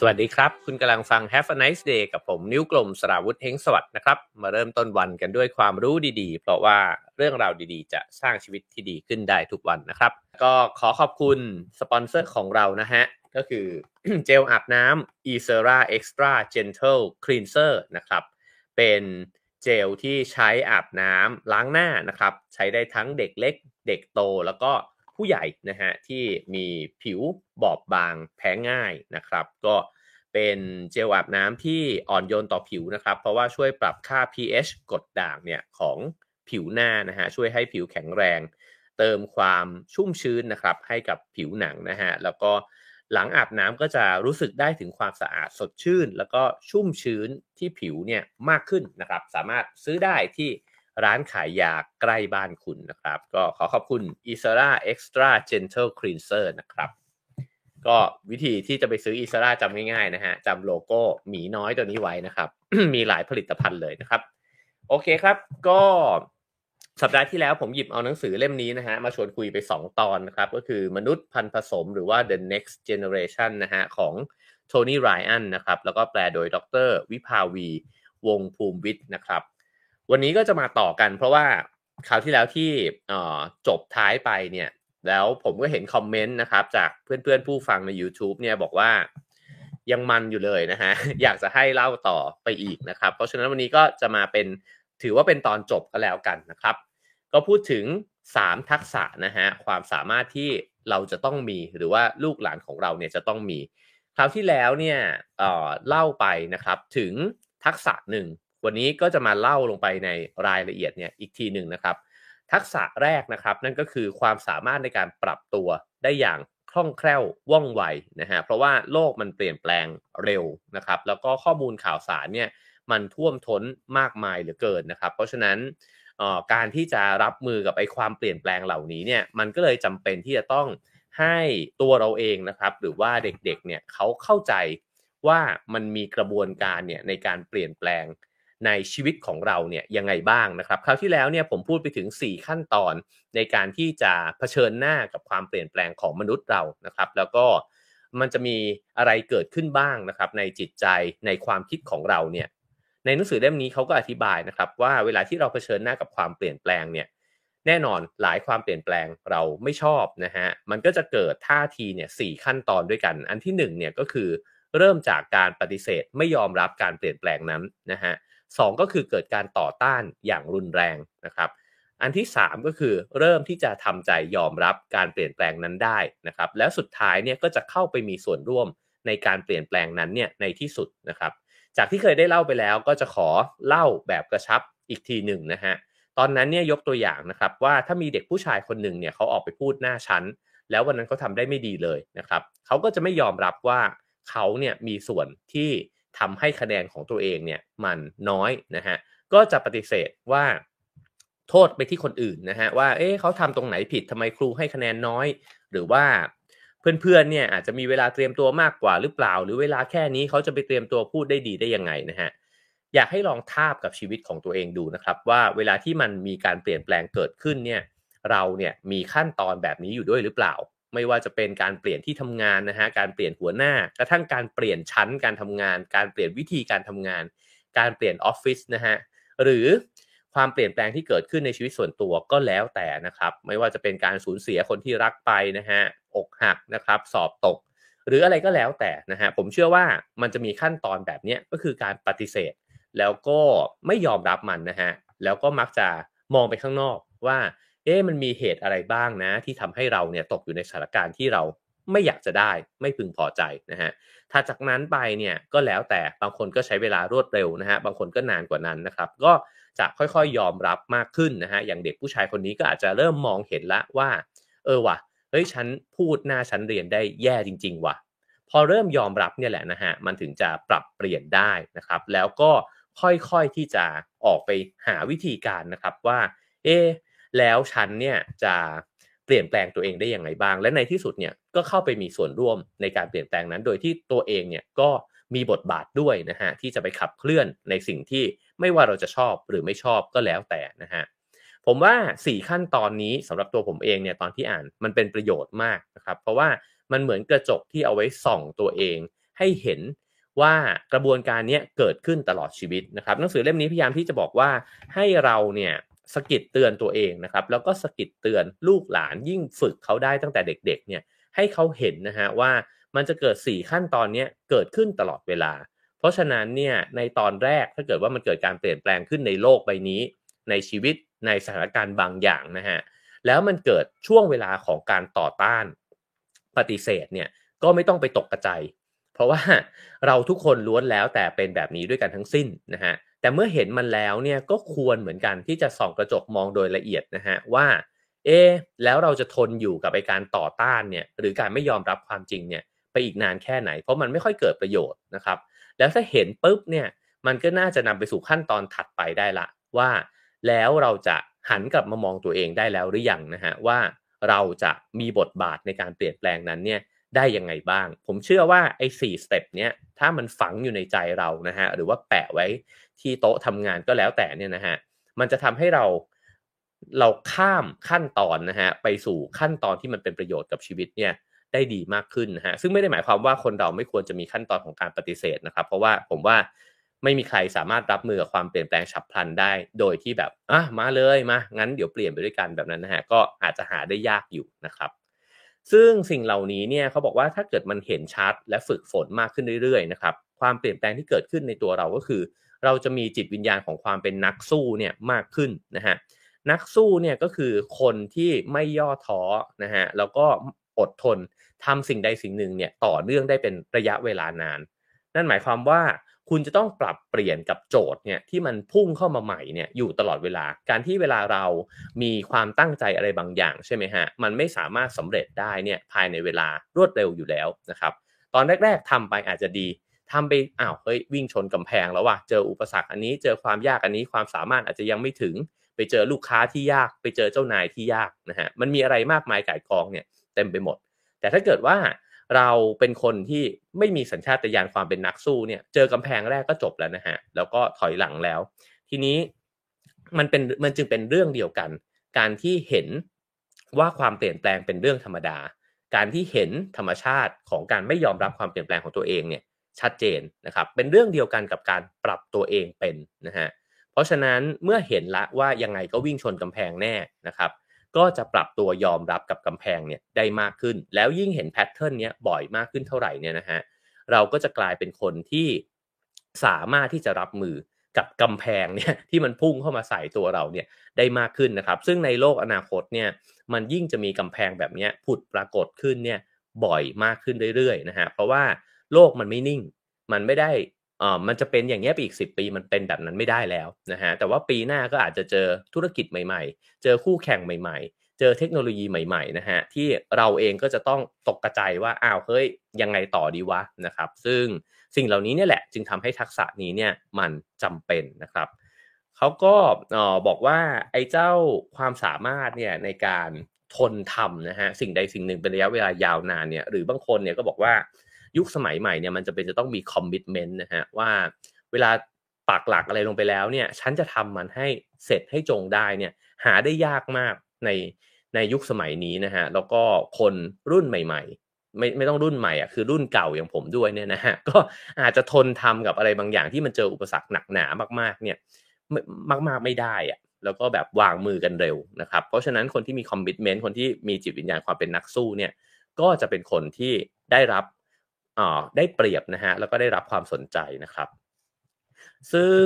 สวัสดีครับ คุณกำลังฟัง Have a nice day กับผมนิ้วกลมสราวุธเฮงสวัสดนะครับ มาเริ่มต้นวันกันด้วยความรู้ดีๆ เพราะว่าเรื่องราวดีๆ จะสร้างชีวิตที่ดีขึ้นได้ทุกวันนะครับ ก็ขอขอบคุณสปอนเซอร์ของเรานะฮะ ก็คือเจลอาบน้ำ e s e r a Extra Gentle Cleanser นะครับ เป็นเจลที่ใช้อาบน้ำล้างหน้านะครับ ใช้ได้ทั้งเด็กเล็ก เด็กโตแล้วก็ ผู้ใหญ่นะฮะที่มีผิวบอบบางแพ้ง่ายนะครับ ก็เป็นเจลอาบน้ำที่อ่อนโยนต่อผิวนะครับ เพราะว่าช่วยปรับค่า pH กดด่างเนี่ยของผิวหน้านะฮะช่วยให้ผิวแข็งแรง เติมความชุ่มชื้นนะครับให้กับผิวหนังนะฮะแล้วก็หลังอาบน้ำก็จะรู้สึกได้ถึงความสะอาดสดชื่น แล้วก็ชุ่มชื้นที่ผิวเนี่ยมากขึ้นนะครับ สามารถซื้อได้ที่ ร้านขายยาใกล้บ้านคุณนะครับ ก็ขอขอบคุณ i s r a Extra Gentle Cleanser นะครับ ก็วิธีที่จะไปซื้อ i s r a จำง่ายๆนะฮะจำโลโก้หมีน้อยตัวนี้ไว้นะครับ มีหลายผลิตภัณฑ์เลยนะครับ โอเคครับ ก็สัปดาห์ที่แล้วผมหยิบเอาหนังสือเล่มนี้นะฮะมาชวนคุยไป 2 ตอนนะครับ ก็คือมนุษย์พันผสมหรือว่า The Next Generation นะฮะของโทนี่ไรอันนะครับ แล้วก็แปลโดยดรวิภาวีวงภูมิวิทย์นะครับ วันนี้ก็จะมาต่อกัน เพราะว่าคราวที่แล้วที่จบท้ายไปเนี่ยแล้วผมก็เห็นคอมเมนต์นะครับ จากเพื่อนๆผู้ฟังใน YouTube เนี่ยบอกว่ายังมันอยู่เลยนะฮะ อยากจะให้เล่าต่อไปอีกนะครับ เพราะฉะนั้นวันนี้ก็จะมาเป็นถือว่าเป็นตอนจบก็แล้วกันนะครับ ก็พูดถึง 3 ทักษะนะฮะความสามารถที่เราจะต้องมีหรือว่าลูกหลานของเราเนี่ยจะต้องมี คราวที่แล้วเนี่ยเเล่าไปนะครับถึงทักษะหนึ่ง วันนี้ก็จะมาเล่าลงไปในรายละเอียดเนี่ยอีกทีหนึ่งนะครับ ทักษะแรกนะครับนั่นก็คือความสามารถในการปรับตัวได้อย่างคล่องแคล่วว่องไวนะฮะเพราะว่าโลกมันเปลี่ยนแปลงเร็วนะครับ แล้วก็ข้อมูลข่าวสารเนี่ยมันท่วมท้นมากมายเหลือเกินนะครับ เพราะฉะนั้นการที่จะรับมือกับไอ้ความเปลี่ยนแปลงเหล่านี้เนี่ยมันก็เลยจำเป็นที่จะต้องให้ตัวเราเองนะครับ หรือว่าเด็กๆเนี่ยเขาเข้าใจว่ามันมีกระบวนการเนี่ยในการเปลี่ยนแปลง ในชีวิตของเราเนี่ยยังไงบ้างนะครับคราวที่แล้วเนี่ยผมพูดไปถึง 4 ขั้นตอนในการที่จะเผชิญหน้ากับความเปลี่ยนแปลงของมนุษย์เรานะครับ แล้วก็มันจะมีอะไรเกิดขึ้นบ้างนะครับ ในจิตใจในความคิดของเราเนี่ยในหนังสือเล่มนี้เขาก็อธิบายนะครับ ว่าเวลาที่เราเผชิญหน้ากับความเปลี่ยนแปลงเนี่ยแน่นอนหลายความเปลี่ยนแปลงเราไม่ชอบนะฮะมันก็จะเกิดท่าทีเนี่ยสขั้นตอนด้วยกัน อันที่1เนี่ยก็คือเริ่มจากการปฏิเสธไม่ยอมรับการเปลี่ยนแปลงนั้นนะฮะ สก็คือเกิดการต่อต้านอย่างรุนแรงนะครับ อันที่ 3 ก็คือเริ่มที่จะทำใจยอมรับการเปลี่ยนแปลงนั้นได้นะครับ แล้วสุดท้ายเนี่ยก็จะเข้าไปมีส่วนร่วมในการเปลี่ยนแปลงนั้นเนี่ยในที่สุดนะครับ จากที่เคยได้เล่าไปแล้วก็จะขอเล่าแบบกระชับอีกทีหนึ่งนะฮะตอนนั้นเนี่ยยกตัวอย่างนะครับว่าถ้ามีเด็กผู้ชายคนหนึ่งเนี่ยเขาออกไปพูดหน้าชั้น แล้ววันนั้นเขาทาได้ไม่ดีเลยนะครับเขาก็จะไม่ยอมรับว่าเขาเนี่ยมีส่วนที่ ทำให้คะแนนของตัวเองเนี่ยมันน้อยนะฮะก็จะปฏิเสธว่าโทษไปที่คนอื่นนะฮะว่าเอ๊ะเขาทำตรงไหนผิดทำไมครูให้คะแนนน้อย หรือว่าเพื่อนๆเนี่ยอาจจะมีเวลาเตรียมตัวมากกว่าหรือเปล่า หรือเวลาแค่นี้เขาจะไปเตรียมตัวพูดได้ดีได้ยังไงนะฮะอยากให้ลองทาบกับชีวิตของตัวเองดูนะครับว่าเวลาที่มันมีการเปลี่ยนแปลงเกิดขึ้นเนี่ยเราเนี่ยมีขั้นตอนแบบนี้อยู่ด้วยหรือเปล่า ไม่ว่าจะเป็นการเปลี่ยนที่ทำงานนะฮะการเปลี่ยนหัวหน้ากระทั่งการเปลี่ยนชั้นการทำงาน การเปลี่ยนวิธีการทำงาน การเปลี่ยนออฟฟิศนะฮะหรือความเปลี่ยนแปลงที่เกิดขึ้นในชีวิตส่วนตัวก็แล้วแต่นะครับ ไม่ว่าจะเป็นการสูญเสียคนที่รักไปนะฮะอกหักนะครับ สอบตก หรืออะไรก็แล้วแต่นะฮะผมเชื่อว่ามันจะมีขั้นตอนแบบนี้ก็คือการปฏิเสธ แล้วก็ไม่ยอมรับมันนะฮะแล้วก็มักจะมองไปข้างนอกว่า เอ๊ะมันมีเหตุอะไรบ้างนะ ที่ทำให้เราเนี่ยตกอยู่ในสถานการณ์ที่เราไม่อยากจะได้ไม่พึงพอใจนะฮะถ้าจากนั้นไปเนี่ยก็แล้วแต่บางคนก็ใช้เวลารวดเร็วนะฮะบางคนก็นานกว่านั้นนะครับ ก็จะค่อยๆยอมรับมากขึ้นนะฮะอย่างเด็กผู้ชายคนนี้ก็อาจจะเริ่มมองเห็นละว่า เออว่ะเฮ้ยฉันพูดหน้าชั้นเรียนได้แย่จริง ๆ ว่ะ พอเริ่มยอมรับเนี่ยแหละนะฮะมันถึงจะปรับเปลี่ยนได้นะครับ แล้วก็ค่อยๆที่จะออกไปหาวิธีการนะครับว่า เอ แล้วฉันเนี่ยจะเปลี่ยนแปลงตัวเองได้อย่างไรบ้าง และในที่สุดเนี่ยก็เข้าไปมีส่วนร่วมในการเปลี่ยนแปลงนั้น โดยที่ตัวเองเนี่ยก็มีบทบาทด้วยนะฮะที่จะไปขับเคลื่อนในสิ่งที่ไม่ว่าเราจะชอบหรือไม่ชอบก็แล้วแต่นะฮะผมว่า 4 ขั้นตอนนี้สำหรับตัวผมเองเนี่ยตอนที่อ่านมันเป็นประโยชน์มากนะครับเพราะว่ามันเหมือนกระจกที่เอาไว้ส่องตัวเอง ให้เห็นว่ากระบวนการนี้เกิดขึ้นตลอดชีวิตนะครับหนังสือเล่มนี้พยายามที่จะบอกว่าให้เราเนี่ย สกิดเตือนตัวเองนะครับ แล้วก็สกิดเตือนลูกหลานยิ่งฝึกเขาได้ตั้งแต่เด็กๆเนี่ยให้เขาเห็นนะฮะว่ามันจะเกิด 4 ขั้นตอนนี้เกิดขึ้นตลอดเวลา เพราะฉะนั้นเนี่ยในตอนแรกถ้าเกิดว่ามันเกิดการเปลี่ยนแปลงขึ้นในโลกใบนี้ ในชีวิตในสถานการณ์บางอย่างนะฮะแล้วมันเกิดช่วงเวลาของการต่อต้านปฏิเสธเนี่ยก็ไม่ต้องไปตกกระจายเพราะว่าเราทุกคนล้วนแล้วแต่เป็นแบบนี้ด้วยกันทั้งสิ้นนะฮะ แต่เมื่อเห็นมันแล้วเนี่ยก็ควรเหมือนกันที่จะส่องกระจกมองโดยละเอียดนะฮะว่า เอ๊แล้วเราจะทนอยู่กับไอการต่อต้านเนี่ยหรือการไม่ยอมรับความจริงเนี่ยไปอีกนานแค่ไหน เพราะมันไม่ค่อยเกิดประโยชน์นะครับ แล้วถ้าเห็นปุ๊บเนี่ยมันก็น่าจะนำไปสู่ขั้นตอนถัดไปได้ละ ว่าแล้วเราจะหันกลับมามองตัวเองได้แล้วหรือยังนะฮะว่าเราจะมีบทบาทในการเปลี่ยนแปลงนั้นเนี่ยได้ยังไงบ้าง ผมเชื่อว่าไอ้สี่สเต็ปเนี้ยถ้ามันฝังอยู่ในใจเรานะฮะหรือว่าแปะไว้ ที่โต๊ะทำงานก็แล้วแต่เนี่ยนะฮะมันจะทำให้เราเราข้ามขั้นตอนนะฮะไปสู่ขั้นตอนที่มันเป็นประโยชน์กับชีวิตเนี่ยได้ดีมากขึ้นนะฮะซึ่งไม่ได้หมายความว่าคนเราไม่ควรจะมีขั้นตอนของการปฏิเสธนะครับ เพราะว่าผมว่าไม่มีใครสามารถรับมือกับความเปลี่ยนแปลงฉับพลันได้ โดยที่แบบอะมาเลยมางั้นเดี๋ยวเปลี่ยนไปด้วยกันแบบนั้นนะฮะก็อาจจะหาได้ยากอยู่นะครับ ซึ่งสิ่งเหล่านี้เนี่ยเขาบอกว่าถ้าเกิดมันเห็นชัดและฝึกฝนมากขึ้นเรื่อยๆนะครับความเปลี่ยนแปลงที่เกิดขึ้นในตัวเราก็คือ เราจะมีจิตวิญญาณของความเป็นนักสู้เนี่ยมากขึ้นนะฮะนักสู้เนี่ยก็คือคนที่ไม่ย่อท้อนะฮะแล้วก็อดทนทำสิ่งใดสิ่งหนึ่งเนี่ยต่อเนื่องได้เป็นระยะเวลานาน นั่นหมายความว่าคุณจะต้องปรับเปลี่ยนกับโจทย์เนี่ยที่มันพุ่งเข้ามาใหม่เนี่ยอยู่ตลอดเวลา การที่เวลาเรามีความตั้งใจอะไรบางอย่างใช่ไหมฮะมันไม่สามารถสำเร็จได้เนี่ยภายในเวลารวดเร็วอยู่แล้วนะครับตอนแรก ๆทำไปอาจจะดี ทำไปอ้าวเฮ้ยวิ่งชนกำแพงแล้วว่ะเจออุปสรรคอันนี้เจอความยากอันนี้ความสามารถอาจจะยังไม่ถึง ไปเจอลูกค้าที่ยาก ไปเจอเจ้านายที่ยากนะฮะมันมีอะไรมากมายก่ายกองเนี่ยเต็มไปหมด แต่ถ้าเกิดว่าเราเป็นคนที่ไม่มีสัญชาตญาณความเป็นนักสู้เนี่ยเจอกำแพงแรกก็จบแล้วนะฮะแล้วก็ถอยหลังแล้ว ทีนี้มันเป็นมันจึงเป็นเรื่องเดียวกัน การที่เห็นว่าความเปลี่ยนแปลงเป็นเรื่องธรรมดา การที่เห็นธรรมชาติของการไม่ยอมรับความเปลี่ยนแปลงของตัวเองเนี่ย ชัดเจนนะครับเป็นเรื่องเดียวกันกับการปรับตัวเองเป็นนะฮะเพราะฉะนั้นเมื่อเห็นละว่ายังไงก็วิ่งชนกำแพงแน่นะครับก็จะปรับตัวยอมรับกับกำแพงเนี่ยได้มากขึ้น แล้วยิ่งเห็นแพทเทิร์นเนี้ยบ่อยมากขึ้นเท่าไหร่เนี่ยนะฮะเราก็จะกลายเป็นคนที่สามารถที่จะรับมือกับกำแพงเนี่ยที่มันพุ่งเข้ามาใส่ตัวเราเนี่ยได้มากขึ้นนะครับ ซึ่งในโลกอนาคตเนี่ยมันยิ่งจะมีกำแพงแบบนี้ผุดปรากฏขึ้นเนี่ยบ่อยมากขึ้นเรื่อยๆนะฮะเพราะว่า โลกมันไม่นิ่ง มันไม่ได้อ่ามันจะเป็นอย่างเงี้ยไปอีกสิปีมันเป็นแบบนั้นไม่ได้แล้วนะฮะแต่ว่าปีหน้าก็อาจจะเจอธุรกิจใหม่ ๆ เจอคู่แข่งใหม่ ๆ เจอเทคโนโลยีใหม่ๆนะฮะที่เราเองก็จะต้องตกกระจายว่าอ้าวเฮ้ยยังไงต่อดีวะนะครับ ซึ่งสิ่งเหล่านี้เนี่ยแหละ จึงทำให้ทักษะนี้เนี่ยมันจำเป็นนะครับเขาก็บอกว่าไอ้เจ้าความสามารถเนี่ยในการทนทำนะฮะสิ่งใดสิ่งหนึ่งเป็นระยะเวลายาวนานเนี่ยหรือบางคนเนี่ยก็บอกว่า ยุคสมัยใหม่เนี่ยมันจะเป็นจะต้องมีคอมมิชเมนต์นะฮะว่าเวลาปักหลักอะไรลงไปแล้วเนี่ยฉันจะทำมันให้เสร็จให้จงได้เนี่ยหาได้ยากมากในในยุคสมัยนี้นะฮะแล้วก็คนรุ่นใหม่ ๆ ไม่ไม่ต้องรุ่นใหม่อะคือรุ่นเก่าอย่างผมด้วยเนี่ยนะฮะก็อาจจะทนทำกับอะไรบางอย่างที่มันเจออุปสรรคหนักหนามากๆเนี่ยมากๆไม่ได้อะแล้วก็แบบวางมือกันเร็วนะครับ เพราะฉะนั้นคนที่มีคอมมิชเมนต์คนที่มีจิตวิญญาณความเป็นนักสู้เนี่ยก็จะเป็นคนที่ได้รับ ได้เปรียบนะฮะแล้วก็ได้รับความสนใจนะครับ ซึ่ง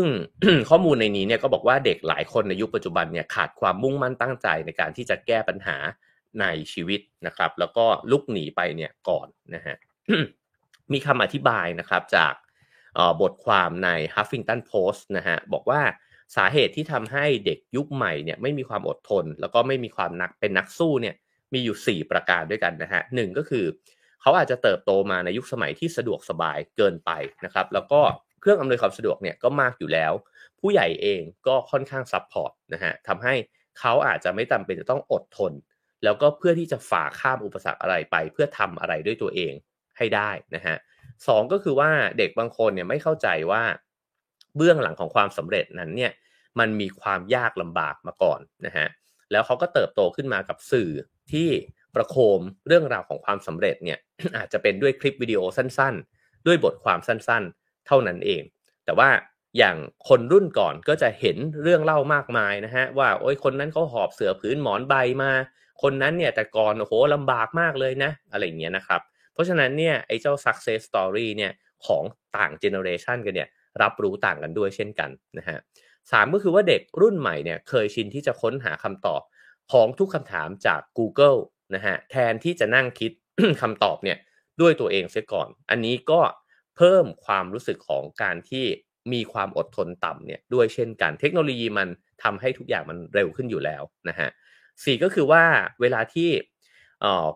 ข้อมูลในนี้เนี่ยก็บอกว่าเด็กหลายคนในยุคปัจจุบันเนี่ยขาดความมุ่งมั่นตั้งใจในการที่จะแก้ปัญหาในชีวิตนะครับ แล้วก็ลุกหนีไปเนี่ยก่อนนะฮะมีคำอธิบายนะครับจากบทความใน Huffington Post นะฮะบอกว่าสาเหตุที่ทำให้เด็กยุคใหม่เนี่ยไม่มีความอดทน แล้วก็ไม่มีความนักเป็นนักสู้เนี่ยมีอยู่ 4 ประการด้วยกันนะฮะหนึ่งก็คือ เขาอาจจะเติบโตมาในยุคสมัยที่สะดวกสบายเกินไปนะครับ แล้วก็เครื่องอำนวยความสะดวกเนี่ยก็มากอยู่แล้ว ผู้ใหญ่เองก็ค่อนข้างซับพอร์ตนะฮะทำให้เขาอาจจะไม่จาเป็นจะต้องอดทน แล้วก็เพื่อที่จะฝ่าข้ามอุปสรรคอะไรไป เพื่อทำอะไรด้วยตัวเองให้ได้นะฮะสองก็คือว่าเด็กบางคนเนี่ยไม่เข้าใจว่าเบื้องหลังของความสำเร็จนั้นเนี่ยมันมีความยากลำบากมาก่อนนะฮะแล้วเขาก็เติบโตขึ้นมากับสื่อที่ ประโคมเรื่องราวของความสำเร็จเนี่ยอาจจะเป็นด้วยคลิปวิดีโอสั้นๆ ด้วยบทความสั้นๆ เท่านั้นเอง แต่ว่าอย่างคนรุ่นก่อนก็จะเห็นเรื่องเล่ามากมายนะฮะว่าโอ้ยคนนั้นเขาหอบเสือผืนหมอนใบมา คนนั้นเนี่ยแต่ก่อนโอ้โหลำบากมากเลยนะ อะไรอย่างเงี้ยนะครับ เพราะฉะนั้นเนี่ยไอ้เจ้า success story เนี่ยของต่างเจเนอเรชันกันเนี่ยรับรู้ต่างกันด้วยเช่นกันนะฮะสามก็คือว่าเด็กรุ่นใหม่เนี่ยเคยชินที่จะค้นหาคำตอบของทุกคำถามจาก Google นะฮะแทนที่จะนั่งคิดคำตอบเนี่ยด้วยตัวเองเสียก่อน อันนี้ก็เพิ่มความรู้สึกของการที่มีความอดทนต่ำเนี่ยด้วยเช่นกันเทคโนโลยีมันทำให้ทุกอย่างมันเร็วขึ้นอยู่แล้วนะฮะสี่ก็คือว่าเวลาที่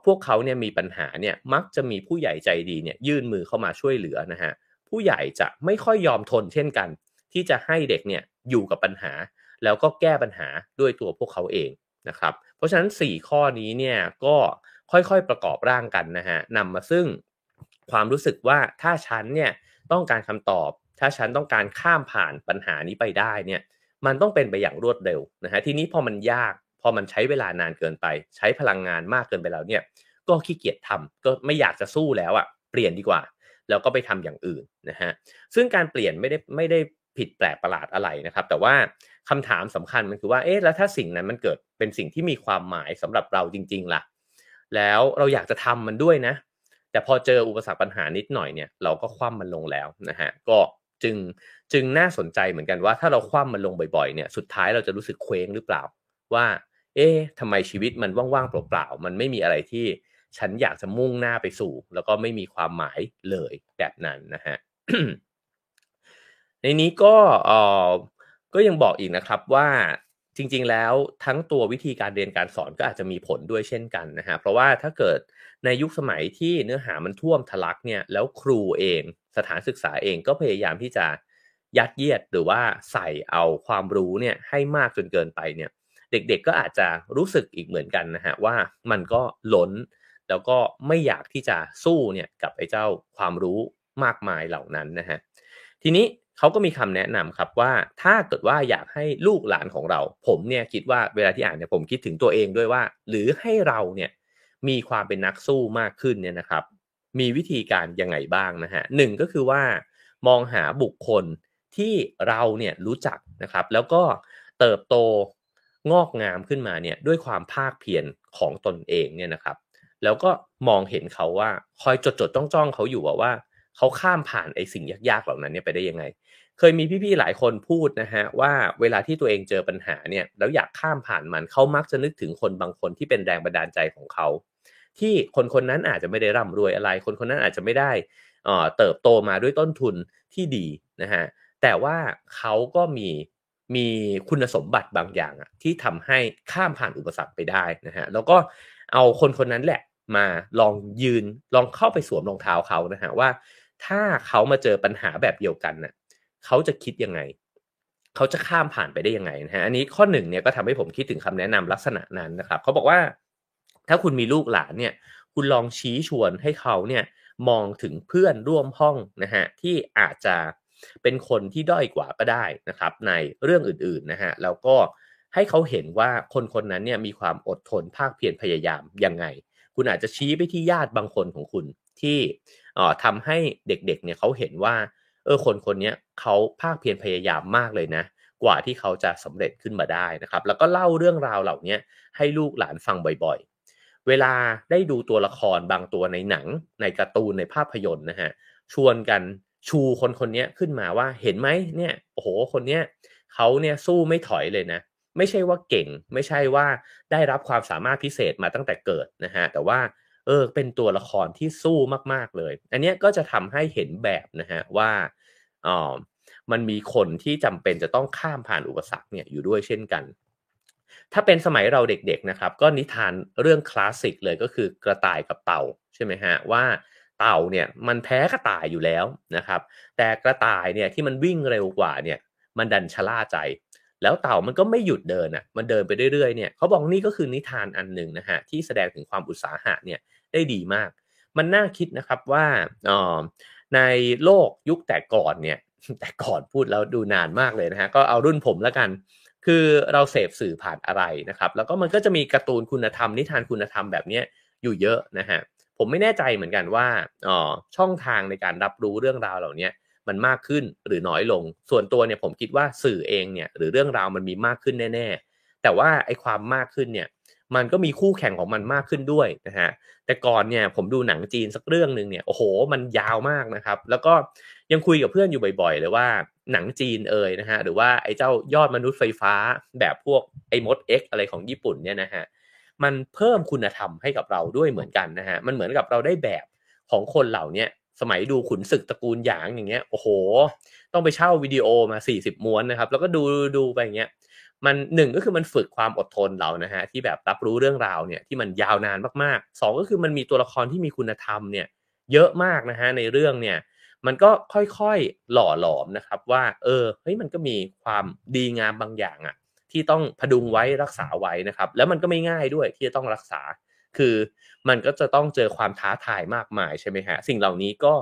พวกเขาเนี่ยมีปัญหาเนี่ยมักจะมีผู้ใหญ่ใจดีเนี่ยยื่นมือเข้ามาช่วยเหลือนะฮะผู้ใหญ่จะไม่ค่อยยอมทนเช่นกัน ที่จะให้เด็กเนี่ยอยู่กับปัญหา แล้วก็แก้ปัญหาด้วยตัวพวกเขาเอง นะครับ เพราะฉะนั้น 4 ข้อนี้เนี่ยก็ค่อยๆประกอบร่างกันนะฮะนำมาซึ่งความรู้สึกว่าถ้าฉันเนี่ยต้องการคำตอบ ถ้าฉันต้องการข้ามผ่านปัญหานี้ไปได้เนี่ยมันต้องเป็นไปอย่างรวดเร็วนะฮะทีนี้พอมันยากพอมันใช้เวลานานเกินไป ใช้พลังงานมากเกินไปแล้วเนี่ยก็ขี้เกียจทำก็ไม่อยากจะสู้แล้วอะ่ะเปลี่ยนดีกว่า แล้วก็ไปทำอย่างอื่นนะฮะซึ่งการเปลี่ยนไม่ได้ไม่ได้ผิดแปลกประหลาดอะไรนะครับ แต่ว่า คำถามสำคัญมันคือว่าเอ๊ะแล้วถ้าสิ่งนั้นมันเกิดเป็นสิ่งที่มีความหมายสำหรับเราจริง ๆล่ะ แล้วเราอยากจะทำมันด้วยนะ แต่พอเจออุปสรรคปัญหานิดหน่อยเนี่ย เราก็คว่ำมันลงแล้วนะฮะก็จึงจึงน่าสนใจเหมือนกันว่าถ้าเราคว่ำมันลงบ่อยๆเนี่ยสุดท้ายเราจะรู้สึกเคว้งหรือเปล่า ว่า เอ๊ะทำไมชีวิตมันว่างๆเปล่าๆมันไม่มีอะไรที่ฉันอยากจะมุ่งหน้าไปสู่ แล้วก็ไม่มีความหมายเลยแบบนั้นนะฮะในนี้ก็เออ ก็ยังบอกอีกนะครับว่าจริงๆ แล้วทั้งตัววิธีการเรียนการสอนก็อาจจะมีผลด้วยเช่นกันนะฮะเพราะว่าถ้าเกิดในยุคสมัยที่เนื้อหามันท่วมทะลักเนี่ยแล้วครูเองสถานศึกษาเองก็พยายามที่จะยัดเยียดหรือว่าใส่เอาความรู้เนี่ยให้มากจนเกินไปเนี่ยเด็กๆก็อาจจะรู้สึกอีกเหมือนกันนะฮะว่ามันก็ล้นแล้วก็ไม่อยากที่จะสู้เนี่ยกับไอ้เจ้าความรู้มากมายเหล่านั้นนะฮะทีนี้ เขาก็มีคำแนะนำครับว่าถ้าเกิดว่าอยากให้ลูกหลานของเรา ผมเนี่ยคิดว่าเวลาที่อ่านเนี่ยผมคิดถึงตัวเองด้วยว่า หรือให้เราเนี่ยมีความเป็นนักสู้มากขึ้นเนี่ยนะครับ มีวิธีการยังไงบ้างนะฮะหนึ่งก็คือว่ามองหาบุคคลที่เราเนี่ยรู้จักนะครับ แล้วก็เติบโตงอกงามขึ้นมาเนี่ยด้วยความภาคเพียรของตนเองเนี่ยนะครับ แล้วก็มองเห็นเขาว่าคอยจดจดจ้องจ้องเขาอยู่ว่า เขาข้ามผ่านไอ้สิ่งยากๆเหล่านั้นเนี่ยไปได้ยังไง เคยมีพี่ๆหลายคนพูดนะฮะว่าเวลาที่ตัวเองเจอปัญหาเนี่ยแล้วอยากข้ามผ่านมันเขามักจะนึกถึงคนบางคนที่เป็นแรงบันดาลใจของเขา ที่คนคนนั้นอาจจะไม่ได้ร่ำรวยอะไร คนคนนั้นอาจจะไม่ได้เติบโตมาด้วยต้นทุนที่ดีนะฮะแต่ว่าเขาก็มีมีคุณสมบัติบางอย่างอะที่ทำให้ข้ามผ่านอุปสรรคไปได้นะฮะแล้วก็เอาคนคนนั้นแหละมาลองยืนลองเข้าไปสวมรองเท้าเขานะฮะว่า ถ้าเขามาเจอปัญหาแบบเดียวกันน่ะเขาจะคิดยังไง เขาจะข้ามผ่านไปได้ยังไงนะฮะอันนี้ข้อหนึ่งเนี่ยก็ทำให้ผมคิดถึงคำแนะนำลักษณะนั้นนะครับเขาบอกว่า ถ้าคุณมีลูกหลานเนี่ย คุณลองชี้ชวนให้เขาเนี่ยมองถึงเพื่อนร่วมห้องนะฮะที่อาจจะเป็นคนที่ด้อยกว่าก็ได้นะครับ ในเรื่องอื่นๆนะฮะแล้วก็ให้เขาเห็นว่าคนคนนั้นเนี่ยมีความอดทนภาคเพียรพยายามยังไง คุณอาจจะชี้ไปที่ญาติบางคนของคุณที่ ทำให้เด็กๆเนี่ยเขาเห็นว่าเออคนคนนี้เขาภาคเพียรพยายามมากเลยนะ กว่าที่เขาจะสำเร็จขึ้นมาได้นะครับ แล้วก็เล่าเรื่องราวเหล่านี้ให้ลูกหลานฟังบ่อยๆ เวลาได้ดูตัวละครบางตัวในหนัง ในการ์ตูนในภาพยนตร์นะฮะชวนกันชูคนคนนี้ขึ้นมาว่าเห็นไหมเนี่ยโอ้โหคนเนี้ยเขาเนี่ยสู้ไม่ถอยเลยนะ ไม่ใช่ว่าเก่ง ไม่ใช่ว่าได้รับความสามารถพิเศษมาตั้งแต่เกิดนะฮะแต่ว่า เออเป็นตัวละครที่สู้มากๆเลย อันนี้ก็จะทำให้เห็นแบบนะฮะว่าอ๋อมันมีคนที่จำเป็นจะต้องข้ามผ่านอุปสรรคเนี่ยอยู่ด้วยเช่นกัน ถ้าเป็นสมัยเราเด็กๆนะครับ ก็นิทานเรื่องคลาสสิกเลยก็คือกระต่ายกับเต่าใช่ไหมฮะว่าเต่าเนี่ยมันแพ้กระต่ายอยู่แล้วนะครับ แต่กระต่ายเนี่ยที่มันวิ่งเร็วกว่าเนี่ยมันดันชะล่าใจ แล้วเต่ามันก็ไม่หยุดเดินอะมันเดินไปเรื่อยๆเนี่ยเขาบอกนี่ก็คือนิทานอันหนึ่งนะฮะที่แสดงถึงความอุตสาหะเนี่ย ได้ดีมาก มันน่าคิดนะครับว่าในโลกยุคแต่ก่อนเนี่ยแต่ก่อนพูดแล้วดูนานมากเลยนะฮะก็เอารุ่นผมแล้วกัน คือเราเสพสื่อผ่านอะไรนะครับ แล้วก็มันก็จะมีการ์ตูนคุณธรรมนิทานคุณธรรมแบบนี้อยู่เยอะนะฮะผมไม่แน่ใจเหมือนกันว่าอ๋อช่องทางในการรับรู้เรื่องราวเหล่านี้มันมากขึ้นหรือน้อยลง ส่วนตัวเนี่ยผมคิดว่าสื่อเองเนี่ยหรือเรื่องราวมันมีมากขึ้นแน่ ๆ แต่ว่าไอ้ความมากขึ้นเนี่ย มันก็มีคู่แข่งของมันมากขึ้นด้วยนะฮะแต่ก่อนเนี่ยผมดูหนังจีนสักเรื่องหนึ่งเนี่ยโอ้โหมันยาวมากนะครับ แล้วก็ยังคุยกับเพื่อนอยู่บ่อยๆเลยว่าหนังจีนเอ่ยนะฮะหรือว่าไอ้เจ้ายอดมนุษย์ไฟฟ้าแบบพวกไอ้มด X อะไรของญี่ปุ่นเนี่ยนะฮะมันเพิ่มคุณธรรมให้กับเราด้วยเหมือนกันนะฮะมันเหมือนกับเราได้แบบของคนเหล่านี้ สมัยดูขุนศึกตระกูลหยางอย่างเงี้ยโอ้โห ต้องไปเช่าวิดีโอมา 40 ม้วนนะครับ แล้วก็ดูดูไปอย่างเงี้ยมันหนึ่งก็คือมันฝึกความอดทนเรานะฮะที่แบบรับรู้เรื่องราวเนี่ยที่มันยาวนานมากๆสองก็คือมันมีตัวละครที่มีคุณธรรมเนี่ยเยอะมากนะฮะในเรื่องเนี่ยมันก็ค่อยๆหล่อหลอมนะครับว่าเออเฮ้ยมันก็มีความดีงามบางอย่างอะที่ต้องพดุงไว้รักษาไว้นะครับ แล้วมันก็ไม่ง่ายด้วยที่จะต้องรักษา คือมันก็จะต้องเจอความท้าทายมากมายใช่ไหมฮะ สิ่งเหล่านี้ก็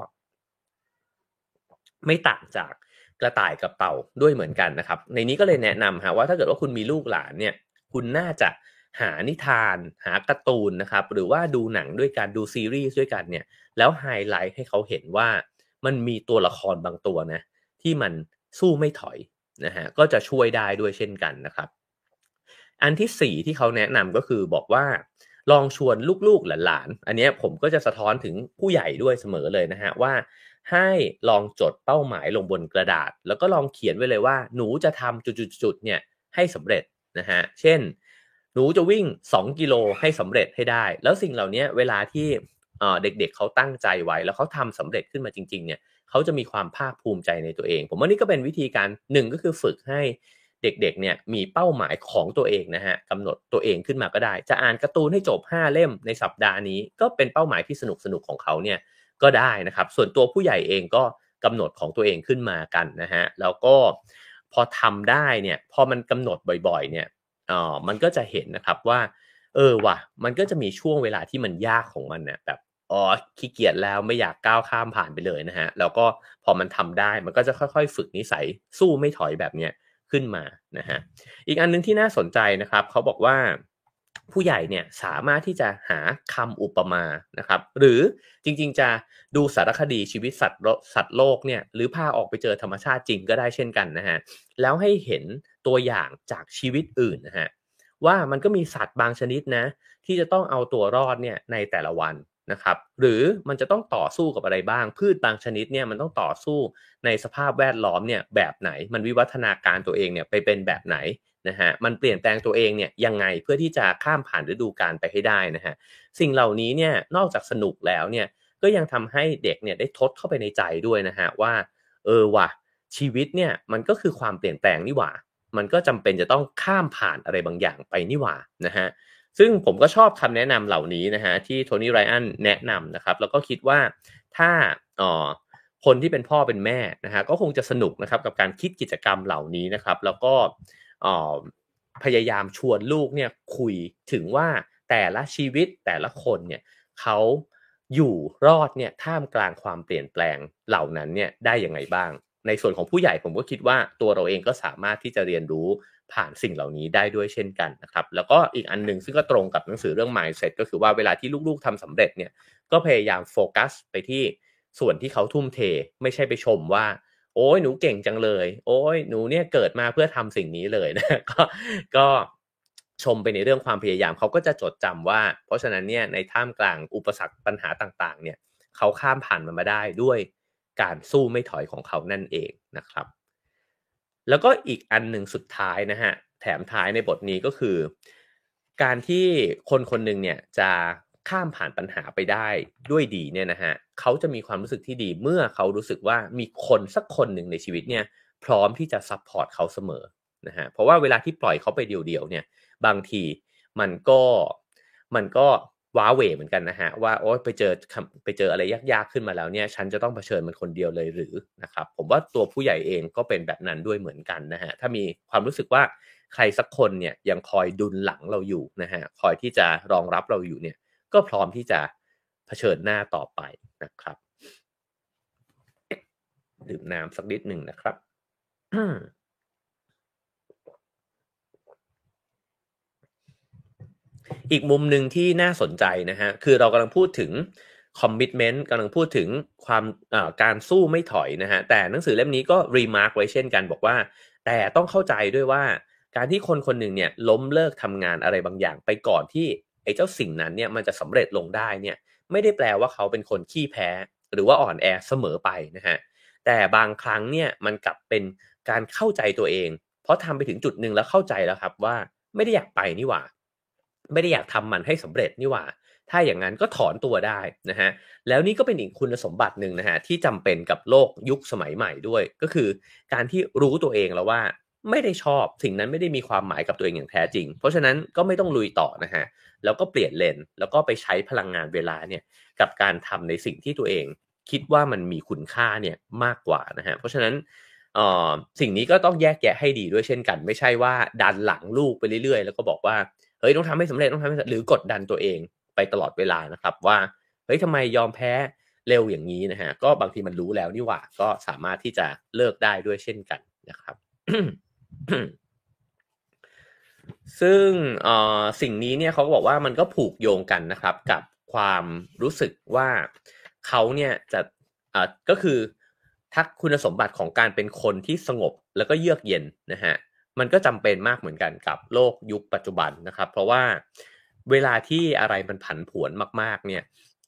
ไม่ต่างจากกระต่ายกับเต่าด้วยเหมือนกันนะครับ ในนี้ก็เลยแนะนำฮะว่าถ้าเกิดว่าคุณมีลูกหลานเนี่ย คุณน่าจะหานิทาน หาการ์ตูนนะครับ หรือว่าดูหนังด้วยกันดูซีรีส์ด้วยกันเนี่ย แล้วไฮไลท์ให้เขาเห็นว่ามันมีตัวละครบางตัวนะ ที่มันสู้ไม่ถอยนะฮะก็จะช่วยได้ด้วยเช่นกันนะครับ อันที่สี่ที่เขาแนะนำก็คือบอกว่า ลองชวนลูกๆหลานๆอันนี้ผมก็จะสะท้อนถึงผู้ใหญ่ด้วยเสมอเลยนะฮะว่า ให้ลองจดเป้าหมายลงบนกระดาษ แล้วก็ลองเขียนไว้เลยว่า หนูจะทำจุดๆเนี่ยให้สำเร็จนะฮะเช่น หนูจะวิ่ง 2 กิโลให้สำเร็จให้ได้ แล้วสิ่งเหล่านี้เวลาที่เด็กๆเขาตั้งใจไว้ แล้วเขาทำสำเร็จขึ้นมาจริงๆเนี่ยเขาจะมีความภาคภูมิใจในตัวเอง ผมว่านี่ก็เป็นวิธีการหนึ่งก็คือฝึกให้ เด็กๆเนี่ยมีเป้าหมายของตัวเองนะฮะกำหนดตัวเองขึ้นมาก็ได้ จะอ่านการ์ตูนให้จบ 5 เล่มในสัปดาห์นี้ ก็เป็นเป้าหมายที่สนุกสนุกของเขาเนี่ยก็ได้นะครับ ส่วนตัวผู้ใหญ่เองก็กำหนดของตัวเองขึ้นมากันนะฮะแล้วก็พอทำได้เนี่ยพอมันกำหนดบ่อยๆเนี่ยอ๋อมันก็จะเห็นนะครับว่า เออว่ะมันก็จะมีช่วงเวลาที่มันยากของมันเนี่ยแบบอ๋อขี้เกียจแล้วไม่อยากก้าวข้ามผ่านไปเลยนะฮะแล้วก็พอมันทำได้มันก็จะค่อยๆ ฝึกนิสัยสู้ไม่ถอยแบบเนี้ย ขึ้นมานะฮะอีกอันนึงที่น่าสนใจนะครับเขาบอกว่าผู้ใหญ่เนี่ยสามารถที่จะหาคำอุปมานะครับ หรือจริงๆ จะดูสารคดีชีวิตสัตว์สัตว์โลกเนี่ยหรือพาออกไปเจอธรรมชาติจริงก็ได้เช่นกันนะฮะแล้วให้เห็นตัวอย่างจากชีวิตอื่นนะฮะว่ามันก็มีสัตว์บางชนิดนะ ที่จะต้องเอาตัวรอดเนี่ยในแต่ละวัน นะครับหรือมันจะต้องต่อสู้กับอะไรบ้าง พืชบางชนิดเนี่ยมันต้องต่อสู้ในสภาพแวดล้อมเนี่ยแบบไหน มันวิวัฒนาการตัวเองเนี่ยไปเป็นแบบไหนนะฮะมันเปลี่ยนแปลงตัวเองเนี่ยยังไงเพื่อที่จะข้ามผ่านฤดูกาลไปให้ได้นะฮะสิ่งเหล่านี้เนี่ยนอกจากสนุกแล้วเนี่ยก็ยังทำให้เด็กเนี่ยได้ทดเข้าไปในใจด้วยนะฮะว่าเออว่ะชีวิตเนี่ยมันก็คือความเปลี่ยนแปลงนี่หว่า มันก็จำเป็นจะต้องข้ามผ่านอะไรบางอย่างไปนี่หว่านะฮะ ซึ่งผมก็ชอบคำแนะนำเหล่านี้นะฮะที่โทนี่ไรอันแนะนำนะครับ แล้วก็คิดว่าถ้าอ๋อคนที่เป็นพ่อเป็นแม่นะฮะก็คงจะสนุกนะครับกับการคิดกิจกรรมเหล่านี้นะครับ แล้วก็พยายามชวนลูกเนี่ยคุยถึงว่าแต่ละชีวิตแต่ละคนเนี่ยเขาอยู่รอดเนี่ยท่ามกลางความเปลี่ยนแปลงเหล่านั้นเนี่ยได้ยังไงบ้าง ในส่วนของผู้ใหญ่ผมก็คิดว่าตัวเราเองก็สามารถที่จะเรียนรู้ ผ่านสิ่งเหล่านี้ได้ด้วยเช่นกันนะครับ แล้วก็อีกอันหนึ่งซึ่งก็ตรงกับหนังสือเรื่อง mindset ก็คือว่าเวลาที่ลูกๆทำสำเร็จเนี่ยก็พยายามโฟกัสไปที่ส่วนที่เขาทุ่มเท ไม่ใช่ไปชมว่า โอ้ยหนูเก่งจังเลย โอ้ยหนูเนี่ยเกิดมาเพื่อทำสิ่งนี้เลยนะก็ก็ชมไปในเรื่องความพยายามเขาก็จะจดจำว่า เพราะฉะนั้นเนี่ยในท่ามกลางอุปสรรคปัญหาต่างๆ เนี่ยเขาข้ามผ่านมันมาได้ด้วยการสู้ไม่ถอยของเขานั่นเองนะครับ แล้วก็อีกอันหนึ่งสุดท้ายนะฮะแถมท้ายในบทนี้ก็คือ การที่คนคนหนึ่งเนี่ยจะข้ามผ่านปัญหาไปได้ด้วยดีเนี่ยนะฮะเขาจะมีความรู้สึกที่ดีเมื่อเขารู้สึกว่ามีคนสักคนหนึ่งในชีวิตเนี่ยพร้อมที่จะ support เขาเสมอนะฮะเพราะว่าเวลาที่ปล่อยเขาไปเดี่ยวๆเนี่ยบางทีมันก็มันก็ ว้าเหวเหมือนกันนะฮะว่าโอ๊ยไปเจอไปเจออะไรยากๆขึ้นมาแล้วเนี่ยฉันจะต้องเผชิญมันคนเดียวเลยหรือนะครับผมว่าตัวผู้ใหญ่เองก็เป็นแบบนั้นด้วยเหมือนกันนะฮะถ้ามีความรู้สึกว่าใครสักคนเนี่ยยังคอยดุนหลังเราอยู่นะฮะคอยที่จะรองรับเราอยู่เนี่ยก็พร้อมที่จะเผชิญหน้าต่อไปนะครับดื่มน้ำสักนิดหนึ่งนะครับ อีกมุมหนึ่งที่น่าสนใจนะฮะคือเรากำลังพูดถึง commitment กำลังพูดถึงความการสู้ไม่ถอยนะฮะแต่หนังสือเล่มนี้ก็ remark ไว้เช่นกันบอกว่า แต่ต้องเข้าใจด้วยว่า การที่คนคนหนึ่งเนี่ยล้มเลิกทำงานอะไรบางอย่างไปก่อนที่ไอ้เจ้าสิ่งนั้นเนี่ยมันจะสำเร็จลงได้เนี่ยไม่ได้แปลว่าเขาเป็นคนขี้แพ้ หรือว่าอ่อนแอเสมอไปนะฮะแต่บางครั้งเนี่ยมันกลับเป็นการเข้าใจตัวเอง เพราะทำไปถึงจุดหนึ่งแล้วเข้าใจแล้วครับว่า ไม่ได้อยากไปนี่หว่า ไม่ได้อยากทำมันให้สำเร็จนี่หว่า ถ้าอย่างนั้นก็ถอนตัวได้นะฮะแล้วนี่ก็เป็นอีกคุณสมบัติหนึ่งนะฮะที่จำเป็นกับโลกยุคสมัยใหม่ด้วย ก็คือการที่รู้ตัวเองแล้วว่าไม่ได้ชอบสิ่งนั้นไม่ได้มีความหมายกับตัวเองอย่างแท้จริง เพราะฉะนั้นก็ไม่ต้องลุยต่อนะฮะแล้วก็เปลี่ยนเลนแล้วก็ไปใช้พลังงานเวลาเนี่ยกับการทำในสิ่งที่ตัวเองคิดว่ามันมีคุณค่าเนี่ยมากกว่านะฮะเพราะฉะนั้นออสิ่งนี้ก็ต้องแยกแยะให้ดีด้วยเช่นกัน ไม่ใช่ว่าดันหลังลูกไปเรื่อยๆ แล้วก็บอกว่า เฮ้ยต้องทำให้สำเร็จต้องทำให้หรือกดดันตัวเองไปตลอดเวลานะครับ ว่าเฮ้ยทำไมยอมแพ้เร็วอย่างนี้นะฮะก็บางทีมันรู้แล้วนี่หว่า ก็สามารถที่จะเลิกได้ด้วยเช่นกันนะครับ ซึ่งสิ่งนี้เนี่ยเขาก็บอกว่ามันก็ผูกโยงกันนะครับ กับความรู้สึกว่าเขาเนี่ยจะก็คือทักคุณสมบัติของการเป็นคนที่สงบแล้วก็เยือกเย็นนะฮะ มันก็จำเป็นมากเหมือนกันกับโลกยุคปัจจุบันนะครับ เพราะว่าเวลาที่อะไรมันผันผวนมาก ๆ เนี่ย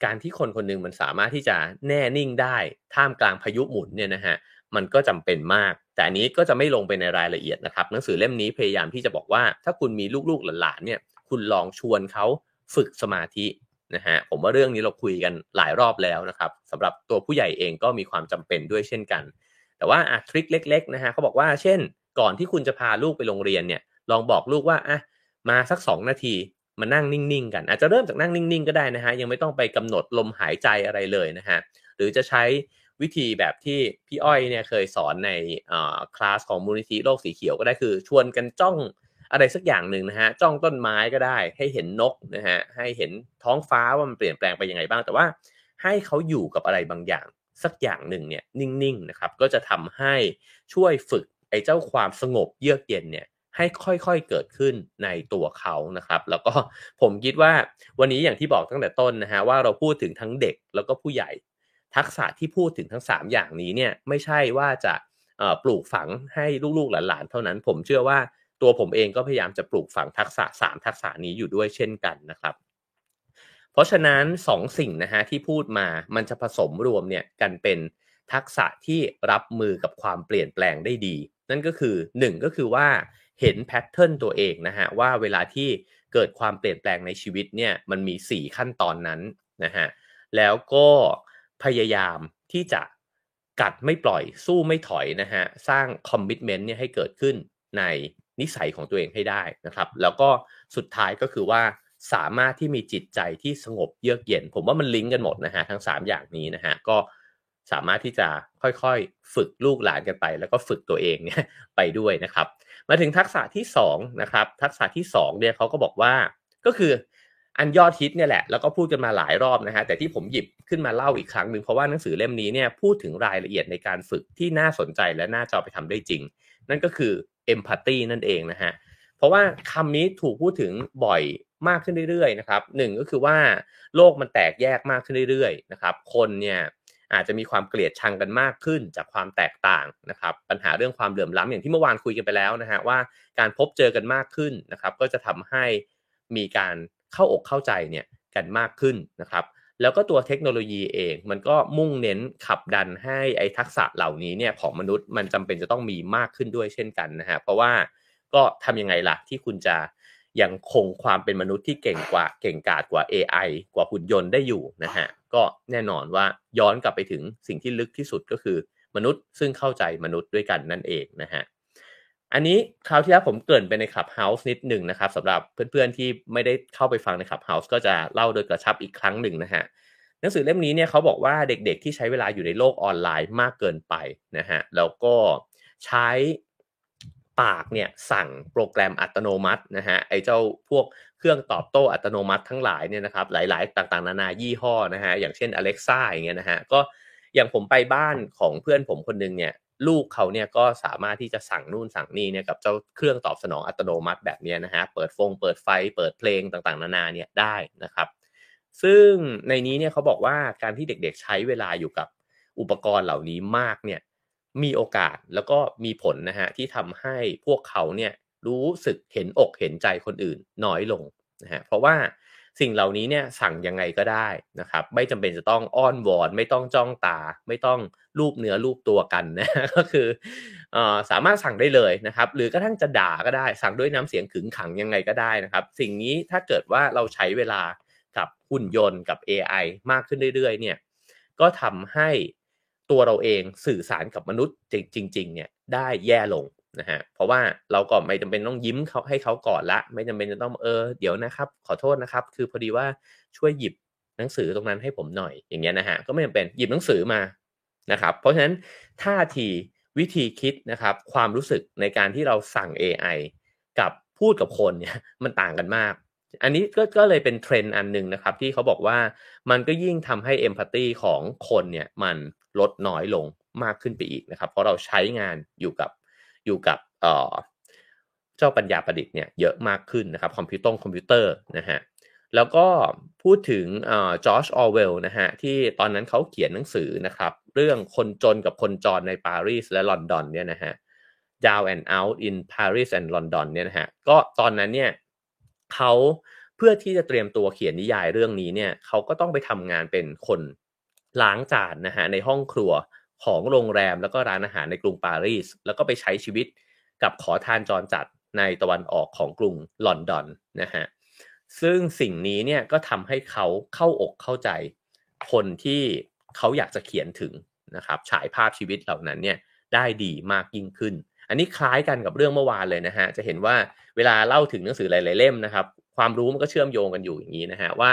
การที่คนคนนึงมันสามารถที่จะแน่นิ่งได้ท่ามกลางพายุหมุนเนี่ยนะฮะมันก็จำเป็นมาก แต่อันนี้ก็จะไม่ลงไปในรายละเอียดนะครับ หนังสือเล่มนี้พยายามที่จะบอกว่า ถ้าคุณมีลูกๆหลานๆเนี่ย คุณลองชวนเขาฝึกสมาธินะฮะผมว่าเรื่องนี้เราคุยกันหลายรอบแล้วนะครับสำหรับตัวผู้ใหญ่เองก็มีความจำเป็นด้วยเช่นกัน แต่ว่าอะทริคเล็ก ๆ นะฮะเขาบอกว่าเช่น ก่อนที่คุณจะพาลูกไปโรงเรียนเนี่ย ลองบอกลูกว่าอะมาสัก 2 นาทีมานั่งนิ่งๆกัน อาจจะเริ่มจากนั่งนิ่งๆก็ได้นะฮะยังไม่ต้องไปกำหนดลมหายใจอะไรเลยนะฮะหรือจะใช้วิธีแบบที่พี่อ้อยเนี่ยเคยสอนในคลาสของมูลนิธิโลกสีเขียวก็ได้คือ ชวนกันจ้องอะไรสักอย่างหนึ่งนะฮะจ้องต้นไม้ก็ได้ ให้เห็นนกนะฮะให้เห็นท้องฟ้าว่ามันเปลี่ยนแปลงไปยังไงบ้าง แต่ว่าให้เขาอยู่กับอะไรบางอย่างสักอย่างหนึ่งเนี่ยนิ่งๆนะครับก็จะทำให้ช่วยฝึก อ้เจ้าความสงบเยือกเย็นเนี่ยให้ค่อยๆเกิดขึ้นในตัวเขานะครับ แล้วก็ผมคิดว่าวันนี้อย่างที่บอกตั้งแต่ต้นนะฮะว่าเราพูดถึงทั้งเด็กแล้วก็ผู้ใหญ่ ทักษะที่พูดถึงทั้ง 3 อย่างนี้เนี่ยไม่ใช่ว่าจะปลูกฝังให้ลูกๆหลานๆเท่านั้น ผมเชื่อว่าตัวผมเองก็พยายามจะปลูกฝังทักษะ 3 ทักษะนี้อยู่ด้วยเช่นกันนะครับ เพราะฉะนั้น2สสิ่งนะฮะที่พูดมามันจะผสมรวมเนี่ยกันเป็นทักษะที่รับมือกับความเปลี่ยนแปลงได้ดี นั่นก็คือ 1 ก็คือว่าเห็นแพทเทิร์นตัวเองนะฮะว่าเวลาที่เกิดความเปลี่ยนแปลงในชีวิตเนี่ยมันมี 4 ขั้นตอนนั้นนะฮะแล้วก็พยายามที่จะกัดไม่ปล่อยสู้ไม่ถอยนะฮะสร้างคอมมิชเมนต์เนี่ยให้เกิดขึ้นในนิสัยของตัวเองให้ได้นะครับ แล้วก็สุดท้ายก็คือว่าสามารถที่มีจิตใจที่สงบเยือกเย็น ผมว่ามันลิงก์กันหมดนะฮะทั้ง 3 อย่างนี้นะฮะก็ สามารถที่จะค่อยๆ ฝึกลูกหลานกันไป แล้วก็ฝึกตัวเองเนี่ยไปด้วยนะครับ มาถึงทักษะที่2นะครับทักษะที่2เนี่ยเขาก็บอกว่าก็คืออันยอดฮิตเนี่ยแหละแล้วก็พูดกันมาหลายรอบนะฮะแต่ที่ผมหยิบขึ้นมาเล่าอีกครั้งหนึ่งเพราะว่าหนังสือเล่มนี้เนี่ยพูดถึงรายละเอียดในการฝึกที่น่าสนใจและน่าจะไปทำได้จริง นั่นก็คือ empathy นั่นเองนะฮะเพราะว่าคำนี้ถูกพูดถึงบ่อยมากขึ้นเรื่อยๆนะครับหนึ่งก็คือว่าโลกมันแตกแยกมากขึ้นเรื่อยๆนะครับคนเนี่ย อาจจะมีความเกลียดชังกันมากขึ้นจากความแตกต่างนะครับปัญหาเรื่องความเหลื่อมล้ำอย่างที่เมื่อวานคุยกันไปแล้วนะฮะว่าการพบเจอกันมากขึ้นนะครับก็จะทำให้มีการเข้าอกเข้าใจเนี่ยกันมากขึ้นนะครับแล้วก็ตัวเทคโนโลยีเองมันก็มุ่งเน้นขับดันให้ไอ้ทักษะเหล่านี้เนี่ยของมนุษย์มันจำเป็นจะต้องมีมากขึ้นด้วยเช่นกันนะฮะเพราะว่าก็ทำยังไงล่ะที่คุณจะยังคงความเป็นมนุษย์ที่เก่งกว่าเก่งกาจกว่า AI กว่าหุ่นยนต์ได้อยู่นะฮะ ก็แน่นอนว่าย้อนกลับไปถึงสิ่งที่ลึกที่สุดก็คือ มนุษย์ซึ่งเข้าใจมนุษย์ด้วยกันนั่นเองนะฮะอันนี้คราวที่แล้วผมเกินไปในคลับเฮาส์นิดหนึ่งนะครับสำหรับเพื่อนๆที่ไม่ได้เข้าไปฟังในคลับเฮาส์ก็จะเล่าโดยกระชับอีกครั้งหนึ่งนะฮะหนังสือเล่มนี้เนี่ยเขาบอกว่าเด็กๆที่ใช้เวลาอยู่ในโลกออนไลน์มากเกินไปนะฮะแล้วก็ใช้ ปากเนี่ยสั่งโปรแกรมอัตโนมัตินะฮะไอ้เจ้าพวกเครื่องตอบโต้อัตโนมัติทั้งหลายเนี่ยนะครับหลาย ๆ ต่างๆ นานายี่ห้อนะฮะอย่างเช่น Alexa อย่างเงี้ยนะฮะก็อย่างผมไปบ้านของเพื่อนผมคนนึงเนี่ยลูกเขาเนี่ยก็สามารถที่จะสั่งนู่นสั่งนี่เนี่ยกับเจ้าเครื่องตอบสนองอัตโนมัติแบบนี้นะฮะเปิดฟงเปิดไฟเปิดเพลงต่างๆ นานาเนี่ยได้นะครับ ซึ่งในนี้เนี่ยเขาบอกว่าการที่เด็กๆใช้เวลาอยู่กับอุปกรณ์เหล่านี้มากเนี่ย มีโอกาสแล้วก็มีผลนะฮะที่ทำให้พวกเขาเนี่ยรู้สึกเห็นอกเห็นใจคนอื่นน้อยลงนะฮะเพราะว่าสิ่งเหล่านี้เนี่ยสั่งยังไงก็ได้นะครับไม่จำเป็นจะต้องอ้อนวอน ไม่ต้องจ้องตา ไม่ต้องรูปเนื้อรูปตัวกันนะก็คืออสามารถสั่งได้เลยนะครับ หรือกระทั่งจะด่าก็ได้ สั่งด้วยน้ำเสียงขึงขังยังไงก็ได้นะครับ สิ่งนี้ถ้าเกิดว่าเราใช้เวลากับหุ่นยนต์กับ AI มากขึ้นเรื่อยๆเนี่ยก็ทำให้ ตัวเราเองสื่อสารกับมนุษย์จริง ๆ เนี่ยได้แย่ลงนะฮะเพราะว่าเราก็ไม่จำเป็นต้องยิ้มเขาให้เขาก่อนละ ไม่จำเป็นจะต้องเออเดี๋ยวนะครับ ขอโทษนะครับ คือพอดีว่าช่วยหยิบหนังสือตรงนั้นให้ผมหน่อยอย่างเงี้ยนะฮะก็ไม่จำเป็นหยิบหนังสือมานะครับเพราะฉะนั้นท่าทีวิธีคิดนะครับความรู้สึกในการที่เราสั่ง AI กับพูดกับคนเนี่ยมันต่างกันมาก อันนี้ก็ก็เลยเป็นเทรนด์อันหนึ่งนะครับที่เขาบอกว่ามันก็ยิ่งทำให้ empathy ของคนเนี่ยมัน ลดน้อยลงมากขึ้นไปอีกนะครับ เพราะเราใช้งานอยู่กับอยู่กับเจ้าปัญญาประดิษฐ์เนี่ยเยอะมากขึ้นนะครับคอมพิวตอร์คอมพิวเตอร์นะฮะแล้วก็พูดถึงจอร์จออร์เวลล์นะฮะที่ตอนนั้นเขาเขียนหนังสือนะครับ เรื่องคนจนกับคนจรในปารีสและลอนดอนเนี่ยนะฮะ Down and Out in Paris and London เนี่ยนะฮะก็ตอนนั้นเนี่ยเขาเพื่อที่จะเตรียมตัวเขียนนิยายเรื่องนี้เนี่ยเขาก็ต้องไปทำงานเป็นคน ล้างจานนะฮะในห้องครัวของโรงแรมแล้วก็ร้านอาหารในกรุงปารีส แล้วก็ไปใช้ชีวิตกับขอทานจรจัดในตะวันออกของกรุงลอนดอนนะฮะซึ่งสิ่งนี้เนี่ยก็ทำให้เขาเข้าอกเข้าใจคนที่เขาอยากจะเขียนถึงนะครับฉายภาพชีวิตเหล่านั้นเนี่ยได้ดีมากยิ่งขึ้น อันนี้คล้ายกันกับเรื่องเมื่อวานเลยนะฮะจะเห็นว่าเวลาเล่าถึงหนังสือหลาย ๆ เล่มนะครับ ความรู้มันก็เชื่อมโยงกันอยู่อย่างนี้นะฮะว่า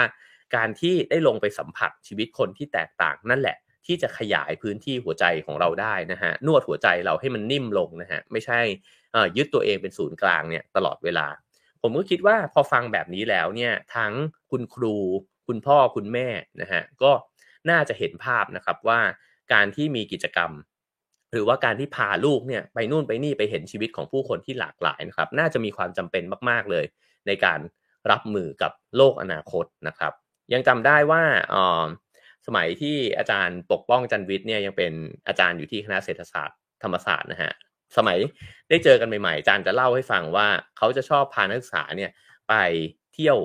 การที่ได้ลงไปสัมผัสชีวิตคนที่แตกต่างนั่นแหละ ที่จะขยายพื้นที่หัวใจของเราได้นะฮะนวดหัวใจเราให้มันนิ่มลงนะฮะไม่ใช่ยึดตัวเองเป็นศูนย์กลางเนี่ยตลอดเวลา ผมก็คิดว่าพอฟังแบบนี้แล้วเนี่ยทั้งคุณครู คุณพ่อคุณแม่นะฮะก็น่าจะเห็นภาพนะครับว่าการที่มีกิจกรรม หรือว่าการที่พาลูกเนี่ยไปนู่นไปนี่ไปเห็นชีวิตของผู้คนที่หลากหลายนะครับ น่าจะมีความจำเป็นมาก ๆเลย ในการรับมือกับโลกอนาคตนะครับ ยังจำได้ว่าสมัยที่อาจารย์ปกป้องจันวิทย์เนี่ยยังเป็นอาจารย์อยู่ที่คณะเศรษฐศาสตร์ธรรมศาสตร์นะฮะสมัยได้เจอกันใหม่ๆอาจารย์จะเล่าให้ฟังว่าเขาจะชอบพานักศึกษาเนี่ยไปเที่ยว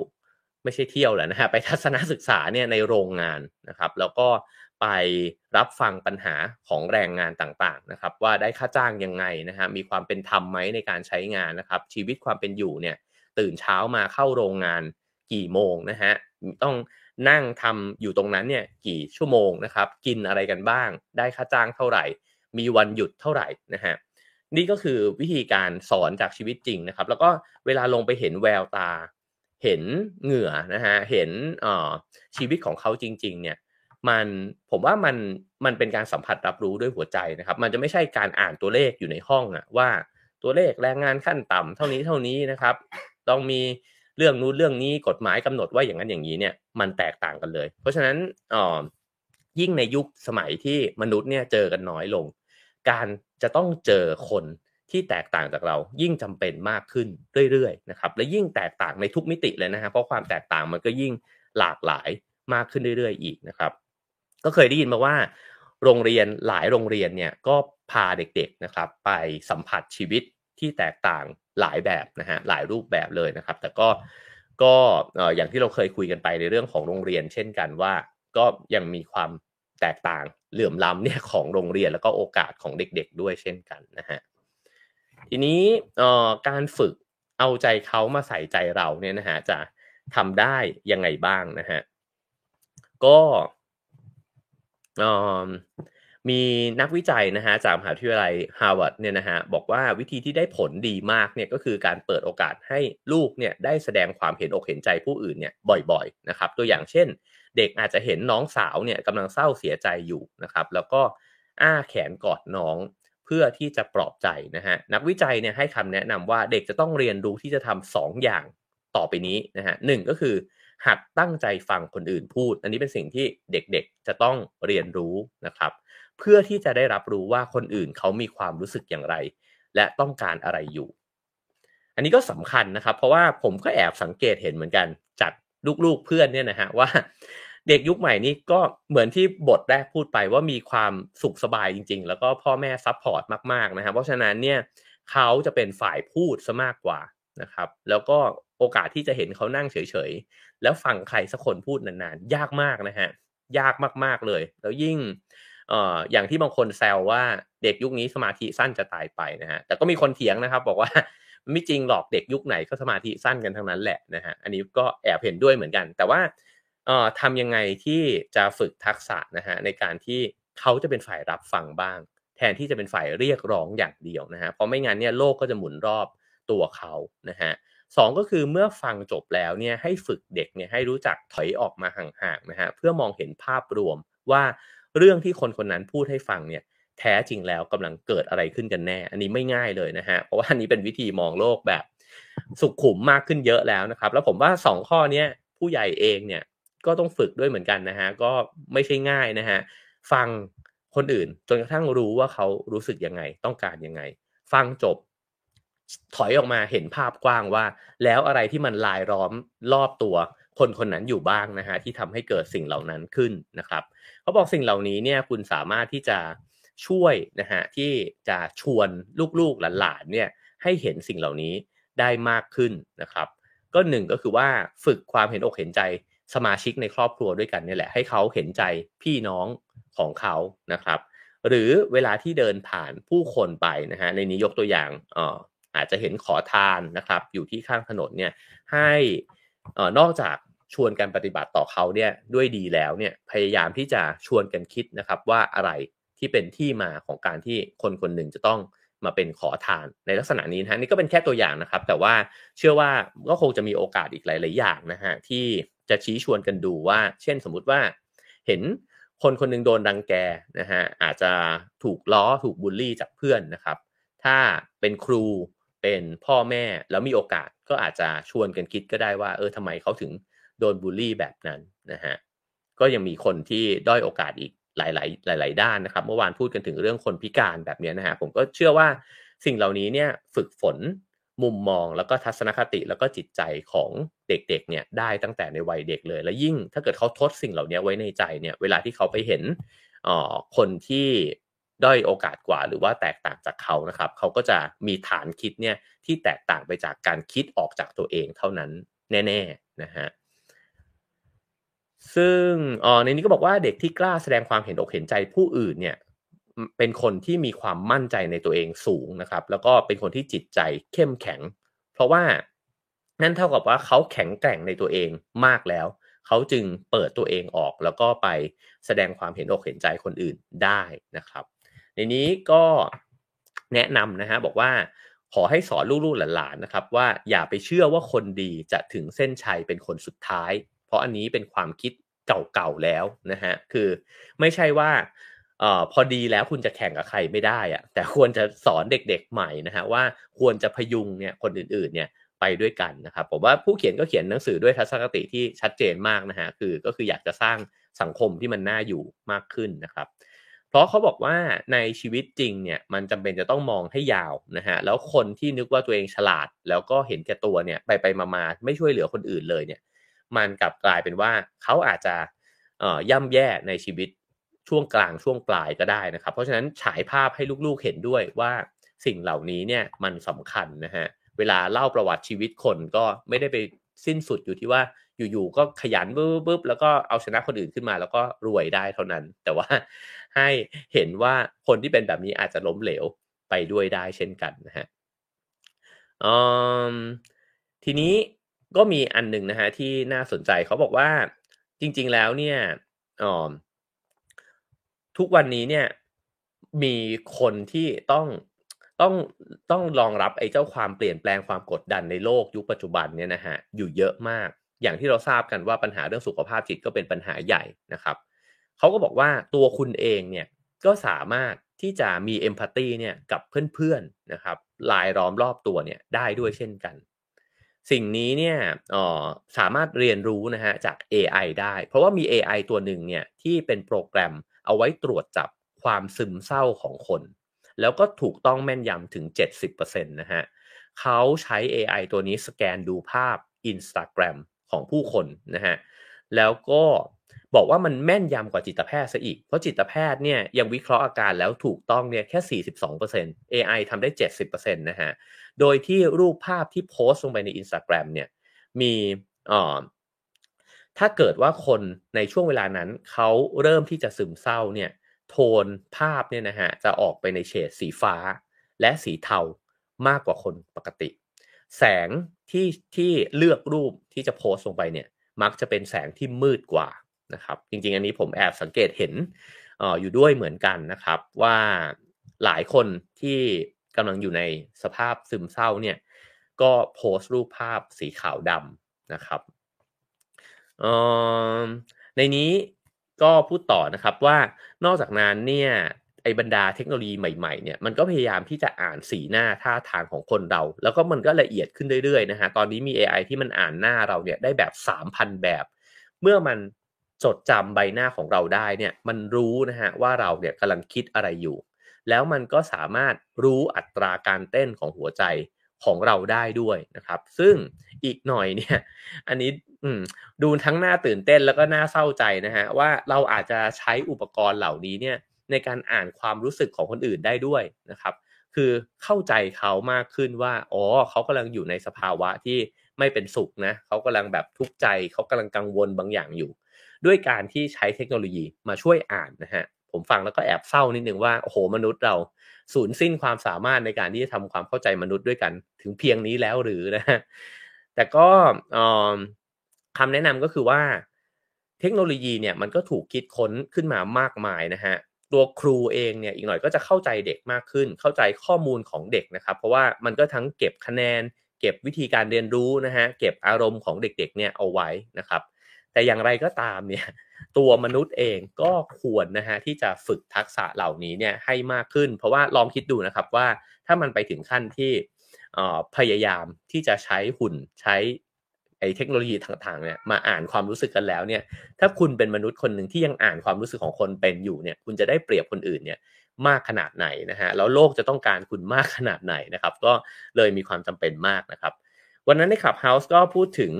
ไม่ใช่เที่ยวแหละนะฮะไปทัศนศึกษาเนี่ยในโรงงานนะครับ แล้วก็ไปรับฟังปัญหาของแรงงานต่างๆนะครับ ว่าได้ค่าจ้างยังไงนะฮะมีความเป็นธรรมไหมในการใช้งานนะครับ ชีวิตความเป็นอยู่เนี่ยตื่นเช้ามาเข้าโรงงานกี่โมงนะฮะ ต้องนั่งทำอยู่ตรงนั้นเนี่ยกี่ชั่วโมงนะครับ กินอะไรกันบ้าง ได้ค่าจ้างเท่าไหร่ มีวันหยุดเท่าไหร่นะฮะนี่ก็คือวิธีการสอนจากชีวิตจริงนะครับ แล้วก็เวลาลงไปเห็นแววตา เห็นเหงื่อนะฮะเห็นชีวิตของเขาจริง ๆ เนี่ยมันผมว่ามันมันเป็นการสัมผัสรับรู้ด้วยหัวใจนะครับ มันจะไม่ใช่การอ่านตัวเลขอยู่ในห้องอะว่าตัวเลขแรงงานขั้นต่ำเท่านี้เท่านี้นะครับ ต้องมี เรื่องนู้นเรื่องนี้กฎหมายกำหนดว่าอย่างนั้นอย่างนี้เนี่ยมันแตกต่างกันเลย เพราะฉะนั้นอ๋อยิ่งในยุคสมัยที่มนุษย์เนี่ยเจอกันน้อยลง การจะต้องเจอคนที่แตกต่างจากเรายิ่งจำเป็นมากขึ้นเรื่อยๆนะครับและยิ่งแตกต่างในทุกมิติเลยนะฮะเพราะความแตกต่างมันก็ยิ่งหลากหลายมากขึ้นเรื่อยๆ อีกนะครับ ก็เคยได้ยินมาว่า โรงเรียนหลายโรงเรียนเนี่ยก็พาเด็กๆนะครับ ไปสัมผัสชีวิตที่แตกต่าง หลายแบบนะฮะหลายรูปแบบเลยนะครับ แต่ก็ก็อย่างที่เราเคยคุยกันไปในเรื่องของโรงเรียน เช่นกันว่า ก็ยังมีความแตกต่างเหลื่อมล้ำเนี่ยของโรงเรียนแล้วก็โอกาสของเด็กๆด้วยเช่นกันนะฮะทีนี้การฝึกเอาใจเขามาใส่ใจเราเนี่ยนะฮะจะทำได้ยังไงบ้างนะฮะก็ มีนักวิจัยนะฮะจากมหาวิทยาลัยฮาร์วาร์ดเนี่ยนะฮะบอกว่าวิธีที่ได้ผลดีมากเนี่ยก็คือการเปิดโอกาสให้ลูกเนี่ยได้แสดงความเห็นอกเห็นใจผู้อื่นเนี่ยบ่อยๆนะครับตัวอย่างเช่น เด็กอาจจะเห็นน้องสาวเนี่ยกำลังเศร้าเสียใจอยู่นะครับแล้วก็อ้าแขนกอดน้องเพื่อที่จะปลอบใจนะฮะนักวิจัยเนี่ยให้คำแนะนำว่าเด็กจะต้องเรียนรู้ที่จะทำสองอย่างต่อไปนี้นะฮะหนึ่งก็คือหัดตั้งใจฟังคนอื่นพูด อันนี้เป็นสิ่งที่เด็กๆจะต้องเรียนรู้นะครับ เพื่อที่จะได้รับรู้ว่าคนอื่นเขามีความรู้สึกอย่างไร และต้องการอะไรอยู่ อันนี้ก็สำคัญนะครับ เพราะว่าผมก็แอบสังเกตเห็นเหมือนกันจากลูกๆเพื่อนเนี่ยนะฮะว่าเด็กยุคใหม่นี้ก็เหมือนที่บทแรกพูดไปว่ามีความสุขสบายจริง ๆ แล้วก็พ่อแม่ support มากๆนะครับเพราะฉะนั้นเนี่ยเขาจะเป็นฝ่ายพูดซะมากกว่านะครับ แล้วก็โอกาสที่จะเห็นเขานั่งเฉยๆแล้วฟังใครสักคนพูดนานๆ ยากมากนะฮะยากมากๆเลย แล้วยิ่ง เอ่ออย่างที่บางคนแซวว่าเด็กยุคนี้สมาธิสั้นจะตายไปนะฮะแต่ก็มีคนเถียงนะครับ บอกว่าไม่จริงหรอกเด็กยุคไหนก็สมาธิสั้นกันทั้งนั้นแหละนะฮะอันนี้ก็แอบเห็นด้วยเหมือนกัน แต่ว่าเอ่อทำยังไงที่จะฝึกทักษะนะฮะในการที่เขาจะเป็นฝ่ายรับฟังบ้าง แทนที่จะเป็นฝ่ายเรียกร้องอย่างเดียวนะฮะเพราะไม่งั้นเนี่ยโลกก็จะหมุนรอบตัวเขานะฮะสองก็คือเมื่อฟังจบแล้วเนี่ยให้ฝึกเด็กเนี่ยให้รู้จักถอยออกมาห่างๆนะฮะเพื่อมองเห็นภาพรวมว่า เรื่องที่คนคนนั้นพูดให้ฟังเนี่ยแท้จริงแล้วกำลังเกิดอะไรขึ้นกันแน่ อันนี้ไม่ง่ายเลยนะฮะเพราะว่าอันนี้เป็นวิธีมองโลกแบบสุขุมมากขึ้นเยอะแล้วนะครับ แล้วผมว่า 2 ข้อนี้ผู้ใหญ่เองเนี่ยก็ต้องฝึกด้วยเหมือนกันนะฮะก็ไม่ใช่ง่ายนะฮะฟังคนอื่นจนกระทั่งรู้ว่าเขารู้สึกยังไงต้องการยังไง ฟังจบ ถอยออกมาเห็นภาพกว้างว่า แล้วอะไรที่มันลายล้อมรอบตัว คนคนนั้นอยู่บ้างนะฮะที่ทำให้เกิดสิ่งเหล่านั้นขึ้นนะครับเขาบอกสิ่งเหล่านี้เนี่ยคุณสามารถที่จะช่วยนะฮะที่จะชวนลูกๆหลานๆเนี่ยให้เห็นสิ่งเหล่านี้ได้มากขึ้นนะครับ ก็หนึ่งก็คือว่าฝึกความเห็นอกเห็นใจสมาชิกในครอบครัวด้วยกันนี่แหละให้เขาเห็นใจพี่น้องของเขานะครับ หรือเวลาที่เดินผ่านผู้คนไปนะฮะในนี้ยกตัวอย่างอออาจจะเห็นขอทานนะครับ อยู่ที่ข้างถนนเนี่ยให้ออนอกจาก ชวนกันปฏิบัติต่อเขาเนี่ยด้วยดีแล้วเนี่ยพยายามที่จะชวนกันคิดนะครับว่าอะไรที่เป็นที่มาของการที่คนคนหนึ่งจะต้องมาเป็นขอทานในลักษณะนี้นะฮะนี่ก็เป็นแค่ตัวอย่างนะครับ แต่ว่าเชื่อว่าก็คงจะมีโอกาสอีกหลาย ๆ อย่างนะฮะที่จะชี้ชวนกันดูว่า เช่นสมมุติว่าเห็นคนคนนึงโดนรังแกนะฮะอาจจะถูกล้อถูกบูลลี่จากเพื่อนนะครับ ถ้าเป็นครูเป็นพ่อแม่แล้วมีโอกาสก็อาจจะชวนกันคิดก็ได้ว่า เออทำไมเขาถึง โดนบูลลี่แบบนั้นนะฮะก็ยังมีคนที่ด้อยโอกาสอีกหลาย ๆ หลาย ๆ ด้านนะครับ เมื่อวานพูดกันถึงเรื่องคนพิการแบบนี้นะฮะผมก็เชื่อว่าสิ่งเหล่านี้เนี่ยฝึกฝนมุมมองแล้วก็ทัศนคติแล้วก็จิตใจของเด็ก ๆ เนี่ยได้ตั้งแต่ในวัยเด็กเลย และยิ่งถ้าเกิดเขาทดสิ่งเหล่านี้ไว้ในใจเนี่ยเวลาที่เขาไปเห็นคนที่ด้อยโอกาสกว่าหรือว่าแตกต่างจากเขานะครับเขาก็จะมีฐานคิดเนี่ยที่แตกต่างไปจากการคิดออกจากตัวเองเท่านั้นแน่ ๆ นะฮะ ซึ่งในนี้ก็บอกว่าเด็กที่กล้าแสดงความเห็นอกเห็นใจผู้อื่นเนี่ยเป็นคนที่มีความมั่นใจในตัวเองสูงนะครับ แล้วก็เป็นคนที่จิตใจเข้มแข็ง เพราะว่านั่นเท่ากับว่าเขาแข็งแกร่งในตัวเองมากแล้ว เขาจึงเปิดตัวเองออกแล้วก็ไปแสดงความเห็นอกเห็นใจคนอื่นได้นะครับ ในนี้ก็แนะนำนะฮะบอกว่าขอให้สอนลูกๆหลานๆนะครับ ว่าอย่าไปเชื่อว่าคนดีจะถึงเส้นชัยเป็นคนสุดท้าย เพราะอันนี้เป็นความคิดเก่าๆแล้วนะฮะคือไม่ใช่ว่าออพอดีแล้วคุณจะแข่งกับใครไม่ได้อะแต่ควรจะสอนเด็กๆใหม่นะฮะว่าควรจะพยุงเนี่ยคนอื่นๆเนี่ยไปด้วยกันนะครับผมว่าผู้เขียนก็เขียนหนังสือด้วยทัศนคติที่ชัดเจนมากนะฮะคือก็คืออยากจะสร้างสังคมที่มันน่าอยู่มากขึ้นนะครับ เพราะเขาบอกว่าในชีวิตจริงเนี่ยมันจำเป็นจะต้องมองให้ยาวนะฮะแล้วคนที่นึกว่าตัวเองฉลาด แล้วก็เห็นแก่ตัวเนี่ยไปไปมาๆไม่ช่วยเหลือคนอื่นเลยเนี่ย มันกลับกลายเป็นว่าเขาอาจจะย่ำแย่ในชีวิตช่วงกลางช่วงปลายก็ได้นะครับ เพราะฉะนั้นฉายภาพให้ลูกๆเห็นด้วยว่าสิ่งเหล่านี้เนี่ยมันสำคัญนะฮะเวลาเล่าประวัติชีวิตคนก็ไม่ได้ไปสิ้นสุดอยู่ที่ว่าอยู่ๆก็ขยันปุ๊บๆแล้วก็เอาชนะคนอื่นขึ้นมา แล้วก็รวยได้เท่านั้น แต่ว่าให้เห็นว่าคนที่เป็นแบบนี้อาจจะล้มเหลวไปด้วยได้เช่นกันนะฮะทีนี้ ก็มีอันหนึ่งนะฮะที่น่าสนใจเขาบอกว่าจริง ๆ แล้วเนี่ยอ๋อทุกวันนี้เนี่ยมีคนที่ต้องต้องต้องรองรับไอ้เจ้าความเปลี่ยนแปลงความกดดันในโลกยุคปัจจุบันเนี่ยนะฮะอยู่เยอะมาก อย่างที่เราทราบกันว่าปัญหาเรื่องสุขภาพจิตก็เป็นปัญหาใหญ่นะครับเขาก็บอกว่าตัวคุณเองเนี่ยก็สามารถที่จะมีเอมพัตตีเนี่ยกับเพื่อนๆนะครับลายล้อมรอบตัวเนี่ยได้ด้วยเช่นกัน สิ่งนี้เนี่ยสามารถเรียนรู้นะฮะจาก AI ได้ เพราะว่ามี AI ตัวหนึ่งเนี่ยที่เป็นโปรแกรมเอาไว้ตรวจจับความซึมเศร้าของคน แล้วก็ถูกต้องแม่นยำถึง 70%นะฮะเขาใช้ AI ตัวนี้สแกนดูภาพ Instagram ของผู้คนนะฮะแล้วก็ บอกว่ามันแม่นยำกว่าจิตแพทย์ซะอีก เพราะจิตแพทย์เนี่ยยังวิเคราะห์อาการแล้วถูกต้องเนี่ยแค่ 42% AI ทำได้ 70%นะฮะ โดยที่รูปภาพที่โพสต์ลงไปใน Instagram เนี่ยมีอ่อถ้าเกิดว่าคนในช่วงเวลานั้นเขาเริ่มที่จะซึมเศร้าเนี่ยโทนภาพเนี่ยนะฮะจะออกไปในเฉดสีฟ้า และสีเทามากกว่าคนปกติ แสงที่ที่เลือกรูปที่จะโพสต์ลงไปเนี่ยมักจะเป็นแสงที่มืดกว่า นะครับจริงๆ อันนี้ผมแอบสังเกตเห็นออยู่ด้วยเหมือนกันนะครับว่าหลายคนที่กำลังอยู่ในสภาพซึมเศร้าเนี่ยก็โพสต์รูปภาพสีขาวดำนะครับในนี้ก็พูดต่อนะครับว่านอกจากนั้นเนี่ยไอ้บรรดาเทคโนโลยีใหม่ๆเนี่ยมันก็พยายามที่จะอ่านสีหน้าท่าทางของคนเรา แล้วก็มันก็ละเอียดขึ้นเรื่อยๆนะฮะตอนนี้มี AI ที่มันอ่านหน้าเราเนี่ยได้แบบ 3,000 แบบ เมื่อมัน จดจำใบหน้าของเราได้เนี่ยมันรู้นะฮะว่าเราเนี่ยกำลังคิดอะไรอยู่ แล้วมันก็สามารถรู้อัตราการเต้นของหัวใจของเราได้ด้วยนะครับ ซึ่งอีกหน่อยเนี่ย อันนี้ดูทั้งหน้าตื่นเต้นแล้วก็หน่าเศร้าใจนะฮะว่าเราอาจจะใช้อุปกรณ์เหล่านี้เนี่ยในการอ่านความรู้สึกของคนอื่นได้ด้วยนะครับ คือเข้าใจเขามากขึ้นว่าอ๋อเขากำลังอยู่ในสภาวะที่ไม่เป็นสุขนะเขากำลังแบบทุกข์ใจเขากำลังกังวลบางอย่างอยู่ ด้วยการที่ใช้เทคโนโลยีมาช่วยอ่านนะฮะผมฟังแล้วก็แอบเศร้านิดนึงว่าโอ้โหมนุษย์เราสูญสิ้นความสามารถในการที่จะทำความเข้าใจมนุษย์ด้วยกันถึงเพียงนี้แล้วหรือนะฮะแต่ก็คำแนะนำก็คือว่า เทคโนโลยีเนี่ยมันก็ถูกคิดค้นขึ้นมามากมายนะฮะตัวครูเองเนี่ยอีกหน่อยก็จะเข้าใจเด็กมากขึ้น เข้าใจข้อมูลของเด็กนะครับ เพราะว่ามันก็ทั้งเก็บคะแนน เก็บวิธีการเรียนรู้นะฮะเก็บอารมณ์ของเด็กๆเนี่ยเอาไว้นะครับ แต่อย่างไรก็ตามเนี่ยตัวมนุษย์เองก็ควรนะฮะที่จะฝึกทักษะเหล่านี้เนี่ยให้มากขึ้น เพราะว่าลองคิดดูนะครับว่าถ้ามันไปถึงขั้นที่พยายามที่จะใช้หุ่นใช้ไอ้เทคโนโลยีต่างๆเนี่ยมาอ่านความรู้สึกกันแล้วเนี่ยถ้าคุณเป็นมนุษย์คนหนึ่งที่ยังอ่านความรู้สึกของคนเป็นอยู่เนี่ยคุณจะได้เปรียบคนอื่นเนี่ยมากขนาดไหนนะฮะแล้วโลกจะต้องการคุณมากขนาดไหนนะครับ ก็เลยมีความจำเป็นมากนะครับ วันนั้นใน Clubhouse ก็พูดถึง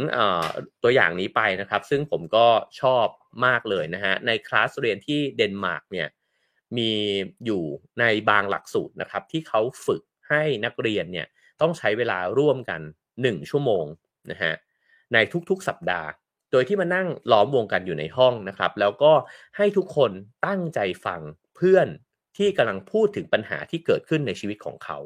ตัวอย่างนี้ไปนะครับ ซึ่งผมก็ชอบมากเลยนะฮะ ในคลาสเรียนที่เดนมาร์กเนี่ยมีอยู่ในบางหลักสูตรนะครับ ที่เขาฝึกให้นักเรียนเนี่ยต้องใช้เวลาร่วมกัน 1 ชั่วโมงนะฮะในทุกๆสัปดาห์ โดยที่มานั่งล้อมวงกันอยู่ในห้องนะครับ แล้วก็ให้ทุกคนตั้งใจฟังเพื่อนที่กำลังพูดถึงปัญหาที่เกิดขึ้นในชีวิตของเขา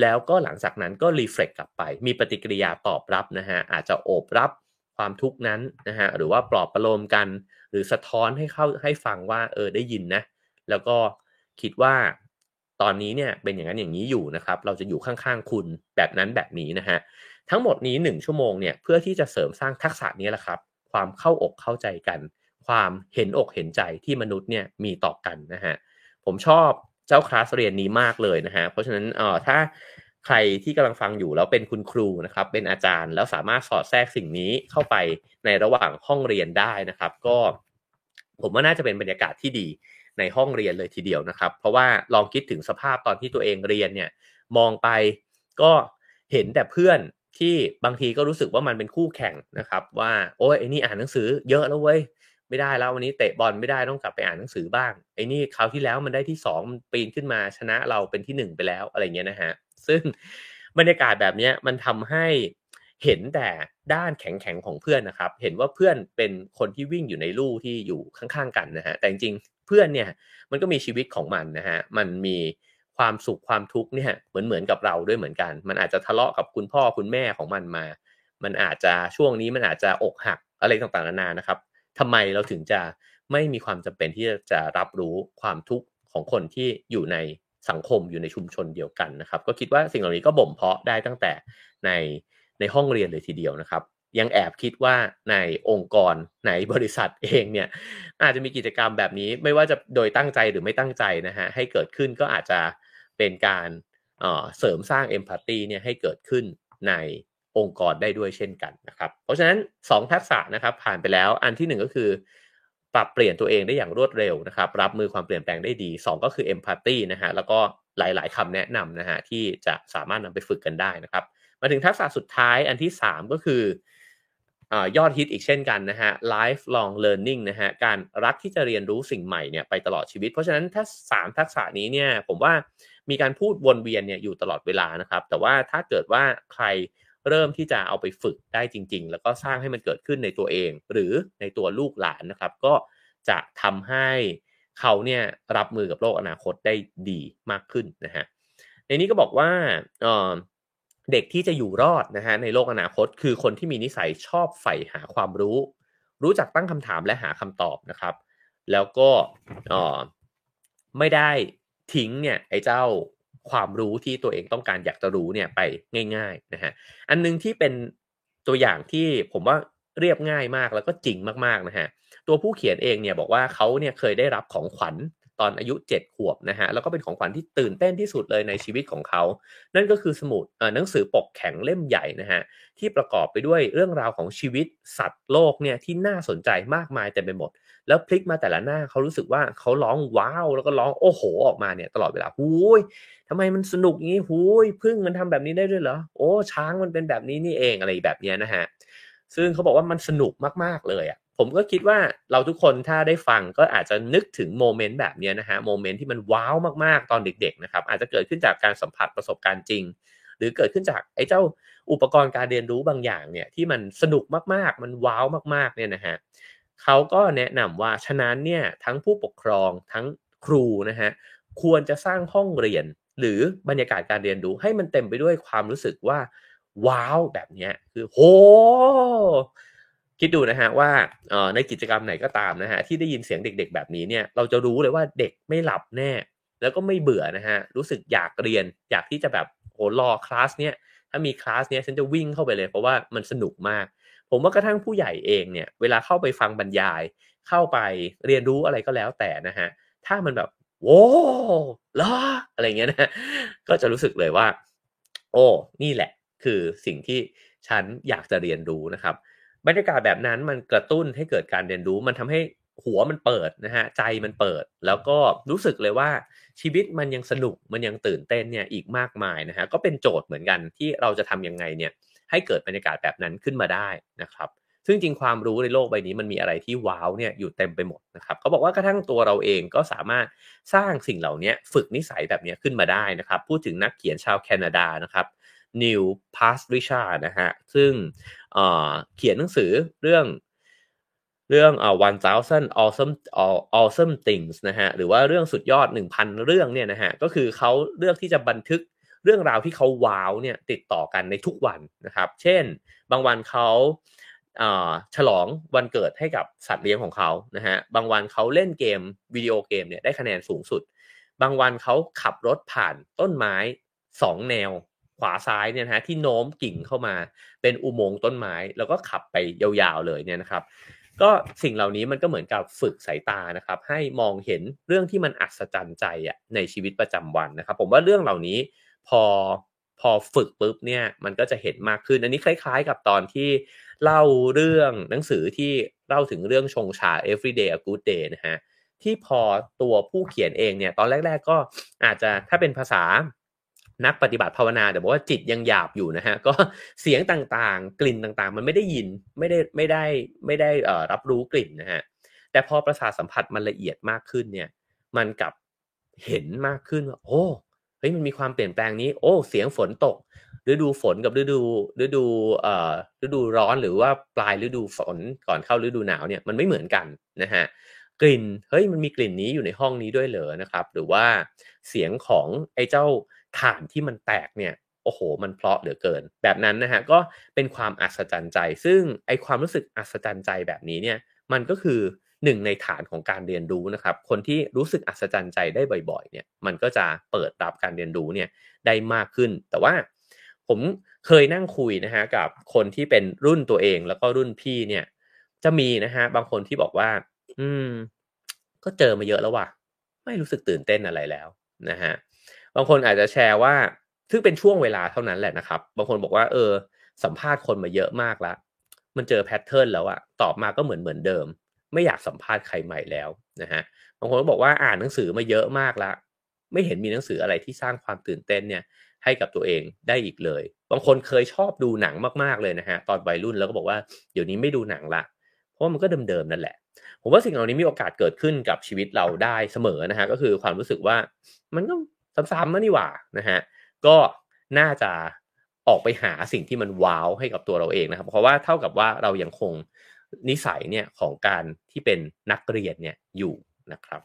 แล้วก็หลังจากนั้นก็รีเฟล็กกลับไป มีปฏิกิริยาตอบรับนะฮะอาจจะโอบรับความทุกข์นั้นนะฮะหรือว่าปลอบประโลมกัน หรือสะท้อนให้เข้าให้ฟังว่าเออได้ยินนะแล้วก็คิดว่าตอนนี้เนี่ยเป็นอย่างนั้นอย่างนี้อยู่นะครับเราจะอยู่ข้างๆคุณแบบนั้นแบบนี้นะฮะทั้งหมดนี้ 1 ชั่วโมงเนี่ยเพื่อที่จะเสริมสร้างทักษะนี้แหละครับ ความเข้าอกเข้าใจกัน ความเห็นอกเห็นใจที่มนุษย์เนี่ยมีต่อกันนะฮะผมชอบ เจ้าคลาสเรียนนี้มากเลยนะฮะเพราะฉะนั้นเอ่อถ้าใครที่กำลังฟังอยู่แล้วเป็นคุณครูนะครับ เป็นอาจารย์แล้วสามารถสอดแทรกสิ่งนี้เข้าไปในระหว่างห้องเรียนได้นะครับ ก็ ผมว่าน่าจะเป็นบรรยากาศที่ดีในห้องเรียนเลยทีเดียวนะครับ เพราะว่าลองคิดถึงสภาพตอนที่ตัวเองเรียนเนี่ย มองไปก็เห็นแต่เพื่อนที่บางทีก็รู้สึกว่ามันเป็นคู่แข่งนะครับ ว่าโอ้ยไอ้นี่อ่านหนังสือเยอะแล้วเว้ย ไม่ได้แล้ววันนี้เตะบอลไม่ได้ต้องกลับไปอ่านหนังสือบ้างไอ้นี่คราวที่แล้วมันได้ที่สองปีนขึ้นมาชนะเราเป็นที่หนึ่งไปแล้วอะไรเงี้ยนะฮะซึ่งบรรยากาศแบบนี้มันทำให้เห็นแต่ด้านแข็งๆของเพื่อนนะครับ เห็นว่าเพื่อนเป็นคนที่วิ่งอยู่ในลู่ที่อยู่ข้างๆกันนะฮะแต่จริงๆเพื่อนเนี่ยมันก็มีชีวิตของมันนะฮะมันมีความสุขความทุกข์เนี่ยเหมือนเหมือนกับเราด้วยเหมือนกัน มันอาจจะทะเลาะกับคุณพ่อคุณแม่ของมันมา มันอาจจะช่วงนี้มันอาจจะอกหักอะไรต่างๆนานานะครับ ทำไมเราถึงจะไม่มีความจำเป็นที่จะรับรู้ความทุกข์ของคนที่อยู่ในสังคมอยู่ในชุมชนเดียวกันนะครับ ก็คิดว่าสิ่งเหล่านี้ก็บ่มเพาะได้ตั้งแต่ในในห้องเรียนเลยทีเดียวนะครับ ยังแอบคิดว่าในองค์กรในบริษัทเองเนี่ยอาจจะมีกิจกรรมแบบนี้ไม่ว่าจะโดยตั้งใจหรือไม่ตั้งใจนะฮะให้เกิดขึ้นก็อาจจะเป็นการเสริมสร้างเอมพัตตีเนี่ยให้เกิดขึ้นใน องค์กรได้ด้วยเช่นกันนะครับ เพราะฉะนั้น 2 ทักษะนะครับผ่านไปแล้วอันที่ 1 ก็คือ ปรับเปลี่ยนตัวเองได้อย่างรวดเร็วนะครับ รับมือความเปลี่ยนแปลงได้ดี 2 ก็คือ empathy นะฮะแล้วก็หลาย ๆคำแนะนำนะฮะที่จะสามารถนำไปฝึกกันได้นะครับ มาถึงทักษะสุดท้ายอันที่ 3 ก็คืออยอดฮิตอีกเช่นกันนะฮะ lifelong learning นะฮะ การรักที่จะเรียนรู้สิ่งใหม่เนี่ยไปตลอดชีวิต เพราะฉะนั้นถ้า 3 ทักษะนี้เนี่ยผมว่ามีการพูดวนเวียนเนี่ยอยู่ตลอดเวลานะครับ แต่ว่าถ้าเกิดว่าใคร เริ่มที่จะเอาไปฝึกได้จริง ๆ แล้วก็สร้างให้มันเกิดขึ้นในตัวเอง หรือในตัวลูกหลานนะครับ ก็จะทำให้เขาเนี่ยรับมือกับโลกอนาคตได้ดีมากขึ้นนะฮะในนี้ก็บอกว่าเด็กที่จะอยู่รอดนะฮะในโลกอนาคต คือคนที่มีนิสัยชอบใฝ่หาความรู้ รู้จักตั้งคำถามและหาคำตอบนะครับ แล้วก็ไม่ได้ทิ้งเนี่ยไอ้เจ้า ความรู้ที่ตัวเองต้องการอยากจะรู้เนี่ยไปง่ายๆนะฮะอันนึงที่เป็นตัวอย่างที่ผมว่าเรียบง่ายมากแล้วก็จริงมากๆนะฮะตัวผู้เขียนเองเนี่ยบอกว่าเขาเนี่ยเคยได้รับของขวัญ ตอนอายุ 7 ขวบนะฮะแล้วก็เป็นของขวัญที่ตื่นเต้นที่สุดเลยในชีวิตของเขา นั่นก็คือสมุดหนังสือปกแข็งเล่มใหญ่นะฮะที่ประกอบไปด้วยเรื่องราวของชีวิตสัตว์โลกเนี่ยที่น่าสนใจมากมายเต็มไปหมด แล้วพลิกมาแต่ละหน้าเขารู้สึกว่าเขาร้องว้าวแล้วก็ร้องโอ้โห ออกมาเนี่ยตลอดเวลาหูยทำไมมันสนุกงี้หูยผึ้งมันทำแบบนี้ได้ด้วยเหรอโอ้ช้างมันเป็นแบบนี้นี่เองอะไรแบบนี้นะฮะซึ่งเขาบอกว่ามันสนุกมากๆเลยอะ ผมก็คิดว่าเราทุกคนถ้าได้ฟังก็อาจจะนึกถึง moment แบบนี้นะฮะ moment ที่มันว้าวมากๆตอนเด็กๆนะครับอาจจะเกิดขึ้นจากการสัมผัสประสบการณ์จริง หรือเกิดขึ้นจากไอ้เจ้าอุปกรณ์การเรียนรู้บางอย่างเนี่ยที่มันสนุกมากๆ มันว้าวมากๆเนี่ยนะฮะเขาก็แนะนำว่าฉะนั้นเนี่ยทั้งผู้ปกครองทั้งครูนะฮะควรจะสร้างห้องเรียน หรือบรรยากาศการเรียนรู้ให้มันเต็มไปด้วยความรู้สึกว่าว้าวแบบนี้คือโห คิดดูนะฮะว่าในกิจกรรมไหนก็ตามนะฮะที่ได้ยินเสียงเด็ก ๆ แบบนี้เนี่ยเราจะรู้เลยว่าเด็กไม่หลับแน่ แล้วก็ไม่เบื่อนะฮะรู้สึกอยากเรียน อยากที่จะแบบโหรอคลาสเนี้ยถ้ามีคลาสเนี้ยฉันจะวิ่งเข้าไปเลยเพราะว่ามันสนุกมาก ผมว่ากระทั่งผู้ใหญ่เองเนี่ยเวลาเข้าไปฟังบรรยาย เข้าไปเรียนรู้อะไรก็แล้วแต่นะฮะถ้ามันแบบโว้ลออะไรเงี้ยนะก็จะรู้สึกเลยว่า โอ้นี่แหละคือสิ่งที่ฉันอยากจะเรียนรู้นะครับ บรรยากาศแบบนั้นมันกระตุ้นให้เกิดการเรียนรู้มันทำให้หัวมันเปิดนะฮะใจมันเปิด แล้วก็รู้สึกเลยว่าชีวิตมันยังสนุกมันยังตื่นเต้นเนี่ยอีกมากมายนะฮะก็เป็นโจทย์เหมือนกันที่เราจะทํำยังไงเนี่ยให้เกิดบรรยากาศแบบนั้นขึ้นมาได้นะครับซึ่งจริงความรู้ในโลกใบนี้มันมีอะไรที่ว้าวเนี่ยอยู่เต็มไปหมดนะครับเขาบอกว่ากระทั่งตัวเราเองก็สามารถสร้างสิ่งเหล่านี้ฝึกนิสัยแบบนี้ขึ้นมาได้นะครับ พูดถึงนักเขียนชาวแคนาดานะครับ นิวพาสริชาร์นะฮะ ซึ่งเขียนหนังสือเรื่องเรื่องอ่า one thousand awesome awesome things นะฮะ หรือว่าเรื่องสุดยอด 1,000 เรื่องเนี่ยนะฮะ ก็คือเขาเลือกที่จะบันทึกเรื่องราวที่เขาว้าวเนี่ยติดต่อกันในทุกวันนะครับ เช่น บางวันเขาฉลองวันเกิดให้กับสัตว์เลี้ยงของเขานะฮะ บางวันเขาเล่นเกมวิดีโอเกมเนี่ยได้คะแนนสูงสุด บางวันเขาขับรถผ่านต้นไม้2แนว ขวาซ้ายเนี่ยนะฮะที่โน้มกิ่งเข้ามาเป็นอุโมงค์ต้นไม้ แล้วก็ขับไปยาวๆเลยเนี่ยนะครับ ก็สิ่งเหล่านี้มันก็เหมือนกับฝึกสายตานะครับ ให้มองเห็นเรื่องที่มันอัศจรรย์ใจอะในชีวิตประจำวันนะครับ ผมว่าเรื่องเหล่านี้พอพอฝึกปุ๊บเนี่ยมันก็จะเห็นมากขึ้น อันนี้คล้ายๆ กับตอนที่เล่าเรื่องหนังสือที่เล่าถึงเรื่องชงชา everyday a good day นะฮะที่พอตัวผู้เขียนเองเนี่ยตอนแรก ๆ ก็อาจจะถ้าเป็นภาษา นักปฏิบัติภาวนาแต่บอกว่าจิตยังหยาบอยู่นะฮะก็เสียงต่างๆ กลิ่นต่างๆ มันไม่ได้ยินไม่ได้ไม่ได้ไม่ได้รับรู้กลิ่นนะฮะแต่พอประสาทสัมผัสมันละเอียดมากขึ้นเนี่ยมันกับเห็นมากขึ้นว่าโอ้เฮ้ยมันมีความเปลี่ยนแปลงนี้ โอ้เสียงฝนตกฤดูฝนกับฤดูฤดูเอ่อฤดูร้อนหรือว่าปลายฤดูฝนก่อนเข้าฤดูหนาวเนี่ยมันไม่เหมือนกันนะฮะกลิ่นเฮ้ยมันมีกลิ่นนี้อยู่ในห้องนี้ด้วยเหรอนะครับ หรือว่าเสียงของไอ้เจ้า ฐานที่มันแตกเนี่ยโอ้โห มันเพลาะเหลือเกิน แบบนั้นนะฮะก็เป็นความอัศจรรย์ใจ ซึ่งไอความรู้สึกอัศจรรย์ใจแบบนี้เนี่ยมันก็คือหนึ่งในฐานของการเรียนรู้นะครับ คนที่รู้สึกอัศจรรย์ใจได้บ่อยๆ เนี่ย มันก็จะเปิดรับการเรียนรู้เนี่ยได้มากขึ้น แต่ว่าผมเคยนั่งคุยนะฮะกับคนที่เป็นรุ่นตัวเองแล้วก็รุ่นพี่เนี่ย จะมีนะฮะบางคนที่บอกว่า อืม ก็เจอมาเยอะแล้วว่ะไม่รู้สึกตื่นเต้นอะไรแล้วนะฮะ บางคนอาจจะแชร์ว่า ซึ่งเป็นช่วงเวลาเท่านั้นแหละนะครับ บางคนบอกว่า เออ สัมภาษณ์คนมาเยอะมากแล้ว มันเจอแพทเทิร์นแล้วอะตอบมาก็เหมือนเหมือนเดิม ไม่อยากสัมภาษณ์ใครใหม่แล้วนะฮะ บางคนก็บอกว่าอ่านหนังสือมาเยอะมากแล้ว ไม่เห็นมีหนังสืออะไรที่สร้างความตื่นเต้นเนี่ย ให้กับตัวเองได้อีกเลย บางคนเคยชอบดูหนังมากๆเลยนะฮะ ตอนวัยรุ่นแล้วก็บอกว่า เดี๋ยวนี้ไม่ดูหนังละ เพราะมันก็เดิมๆนั่นแหละผมว่าสิ่งเหล่านี้มีโอกาสเกิดขึ้นกับชีวิตเราได้เสมอนะฮะก็คือความรู้สึกว่ามันก็ ซ้ำๆนี่หว่านะฮะก็น่าจะออกไปหาสิ่งที่มันว้าวให้กับตัวเราเองนะครับ เพราะว่าเท่ากับว่าเรายังคงนิสัยเนี่ยของการที่เป็นนักเรียนเนี่ยอยู่นะครับ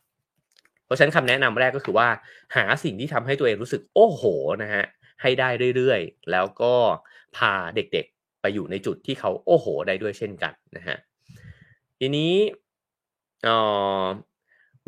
เพราะฉะนั้นคำแนะนำแรกก็คือว่า หาสิ่งที่ทำให้ตัวเองรู้สึกโอ้โหนะฮะให้ได้เรื่อยๆ แล้วก็พาเด็กๆไปอยู่ในจุดที่เขาโอ้โหได้ด้วยเช่นกันนะฮะทีนี้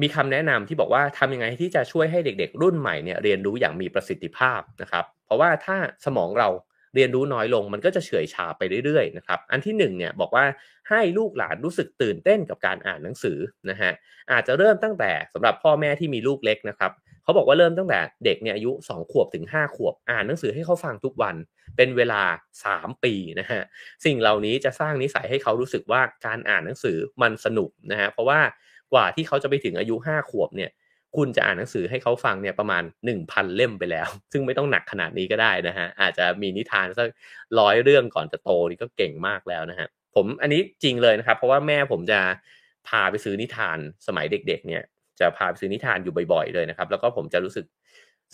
มีคำแนะนำที่บอกว่าทำยังไงที่จะช่วยให้เด็กๆ รุ่นใหม่เนี่ยเรียนรู้อย่างมีประสิทธิภาพนะครับ เพราะว่าถ้าสมองเราเรียนรู้น้อยลงมันก็จะเฉื่อยชาไปเรื่อยๆนะครับ อันที่1เนี่ยบอกว่าให้ลูกหลานรู้สึกตื่นเต้นกับการอ่านหนังสือนะฮะอาจจะเริ่มตั้งแต่สำหรับพ่อแม่ที่มีลูกเล็กนะครับเขาบอกว่าเริ่มตั้งแต่เด็กเนี่ยอายุ 2 ขวบถึง 5 ขวบ อ่านหนังสือให้เขาฟังทุกวัน เป็นเวลา 3 ปีนะฮะสิ่งเหล่านี้จะสร้างนิสัยให้เขารู้สึกว่าการอ่านหนังสือมันสนุกนะฮะเพราะว่า กว่าที่เขาจะไปถึงอายุ 5 ขวบเนี่ย คุณจะอ่านหนังสือให้เขาฟังเนี่ยประมาณ 1,000 เล่มไปแล้ว ซึ่งไม่ต้องหนักขนาดนี้ก็ได้นะฮะ อาจจะมีนิทานสักร้อยเรื่องก่อนจะโตนี่ก็เก่งมากแล้วนะฮะ ผมอันนี้จริงเลยนะครับ เพราะว่าแม่ผมจะพาไปซื้อนิทานสมัยเด็ก ๆ เนี่ย จะพาไปซื้อนิทานอยู่บ่อย ๆ เลยนะครับ แล้วก็ผมจะรู้สึก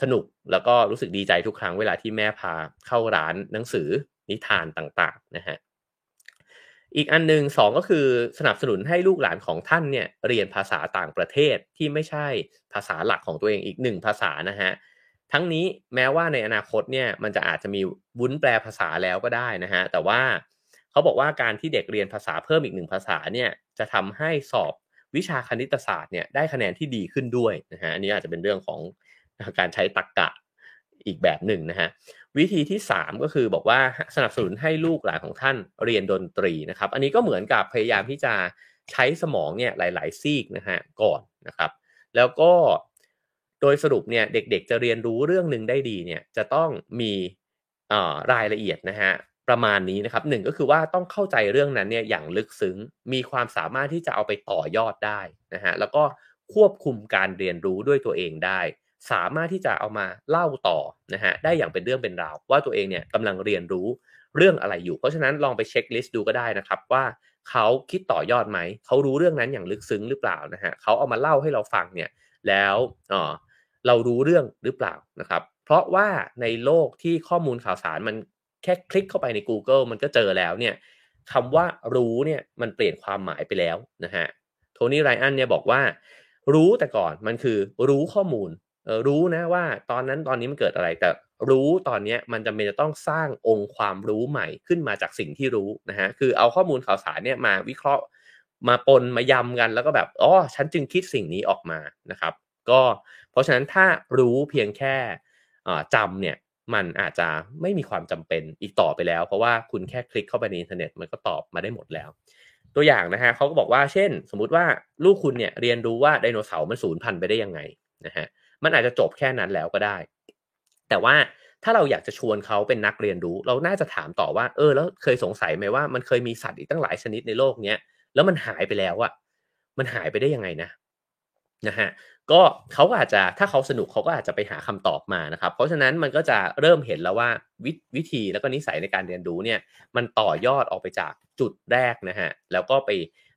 สนุกแล้วก็รู้สึกดีใจทุกครั้งเวลาที่แม่พาเข้าร้านหนังสือนิทานต่างๆนะฮะ อีกอันหนึ่งสองก็คือสนับสนุนให้ลูกหลานของท่านเนี่ยเรียนภาษาต่างประเทศที่ไม่ใช่ภาษาหลักของตัวเองอีกหนึ่งภาษานะฮะทั้งนี้แม้ว่าในอนาคตเนี่ยมันจะอาจจะมีวุ้นแปลภาษาแล้วก็ได้นะฮะแต่ว่าเขาบอกว่าการที่เด็กเรียนภาษาเพิ่มอีกหนึ่งภาษาเนี่ยจะทำให้สอบวิชาคณิตศาสตร์เนี่ยได้คะแนนที่ดีขึ้นด้วยนะฮะอันนี้อาจจะเป็นเรื่องของการใช้ตรรกกะอีกแบบหนึ่งนะฮะ วิธีที่ 3 ก็คือบอกว่าสนับสนุนให้ลูกหลานของท่านเรียนดนตรีนะครับ อันนี้ก็เหมือนกับพยายามที่จะใช้สมองเนี่ยหลาย ๆ ซีกนะฮะก่อนนะครับ แล้วก็โดยสรุปเนี่ยเด็ก ๆ จะเรียนรู้เรื่องหนึ่งได้ดีเนี่ยจะต้องมีรายละเอียดนะฮะประมาณนี้นะครับหนึ่งก็คือว่าต้องเข้าใจเรื่องนั้นเนี่ยอย่างลึกซึ้งมีความสามารถที่จะเอาไปต่อยอดได้นะฮะแล้วก็ควบคุมการเรียนรู้ด้วยตัวเองได้ สามารถที่จะเอามาเล่าต่อนะฮะได้อย่างเป็นเรื่องเป็นราว ว่าตัวเองเนี่ยกำลังเรียนรู้เรื่องอะไรอยู่ เพราะฉะนั้นลองไปเช็คลิสต์ดูก็ได้นะครับว่าเขาคิดต่อยอดไหม เขารู้เรื่องนั้นอย่างลึกซึ้งหรือเปล่านะฮะเขาเอามาเล่าให้เราฟังเนี่ยแล้วเออเรารู้เรื่องหรือเปล่านะครับเพราะว่าในโลกที่ข้อมูลข่าวสารมันแค่คลิกเข้าไปใน Google มันก็เจอแล้วเนี่ยคำว่ารู้เนี่ยมันเปลี่ยนความหมายไปแล้วนะฮะโทนี่ไรอันเนี่ยบอกว่า รู้แต่ก่อนมันคือรู้ข้อมูล รู้นะว่าตอนนั้นตอนนี้มันเกิดอะไร แต่รู้ตอนนี้มันจำเป็นจะต้องสร้างองค์ความรู้ใหม่ขึ้นมาจากสิ่งที่รู้นะฮะคือเอาข้อมูลข่าวสารเนี่ยมาวิเคราะห์มาปนมายำกันแล้วก็แบบอ๋อฉันจึงคิดสิ่งนี้ออกมานะครับ ก็เพราะฉะนั้นถ้ารู้เพียงแค่จำเนี่ยมันอาจจะไม่มีความจำเป็นอีกต่อไปแล้ว เพราะว่าคุณแค่คลิกเข้าไปในอินเทอร์เน็ตมันก็ตอบมาได้หมดแล้ว ตัวอย่างนะฮะเขาก็บอกว่าเช่น สมมุติว่าลูกคุณเนี่ยเรียนรู้ว่าไดโนเสาร์มันสูญพันธุ์ไปได้ยังไงนะฮะ มันอาจจะจบแค่นั้นแล้วก็ได้ แต่ว่าถ้าเราอยากจะชวนเขาเป็นนักเรียนรู้ เราน่าจะถามต่อว่า เออ แล้วเคยสงสัยไหมว่ามันเคยมีสัตว์อีกตั้งหลายชนิดในโลกเนี้ยแล้วมันหายไปแล้วอะมันหายไปได้ยังไงนะนะฮะก็เขาอาจจะถ้าเขาสนุกเขาก็อาจจะไปหาคำตอบมานะครับ เพราะฉะนั้นมันก็จะเริ่มเห็นแล้วว่าวิวธีแล้วก็นิสัยในการเรียนรู้เนี่ยมันต่อยอดออกไปจากจุดแรกนะฮะแล้วก็ไป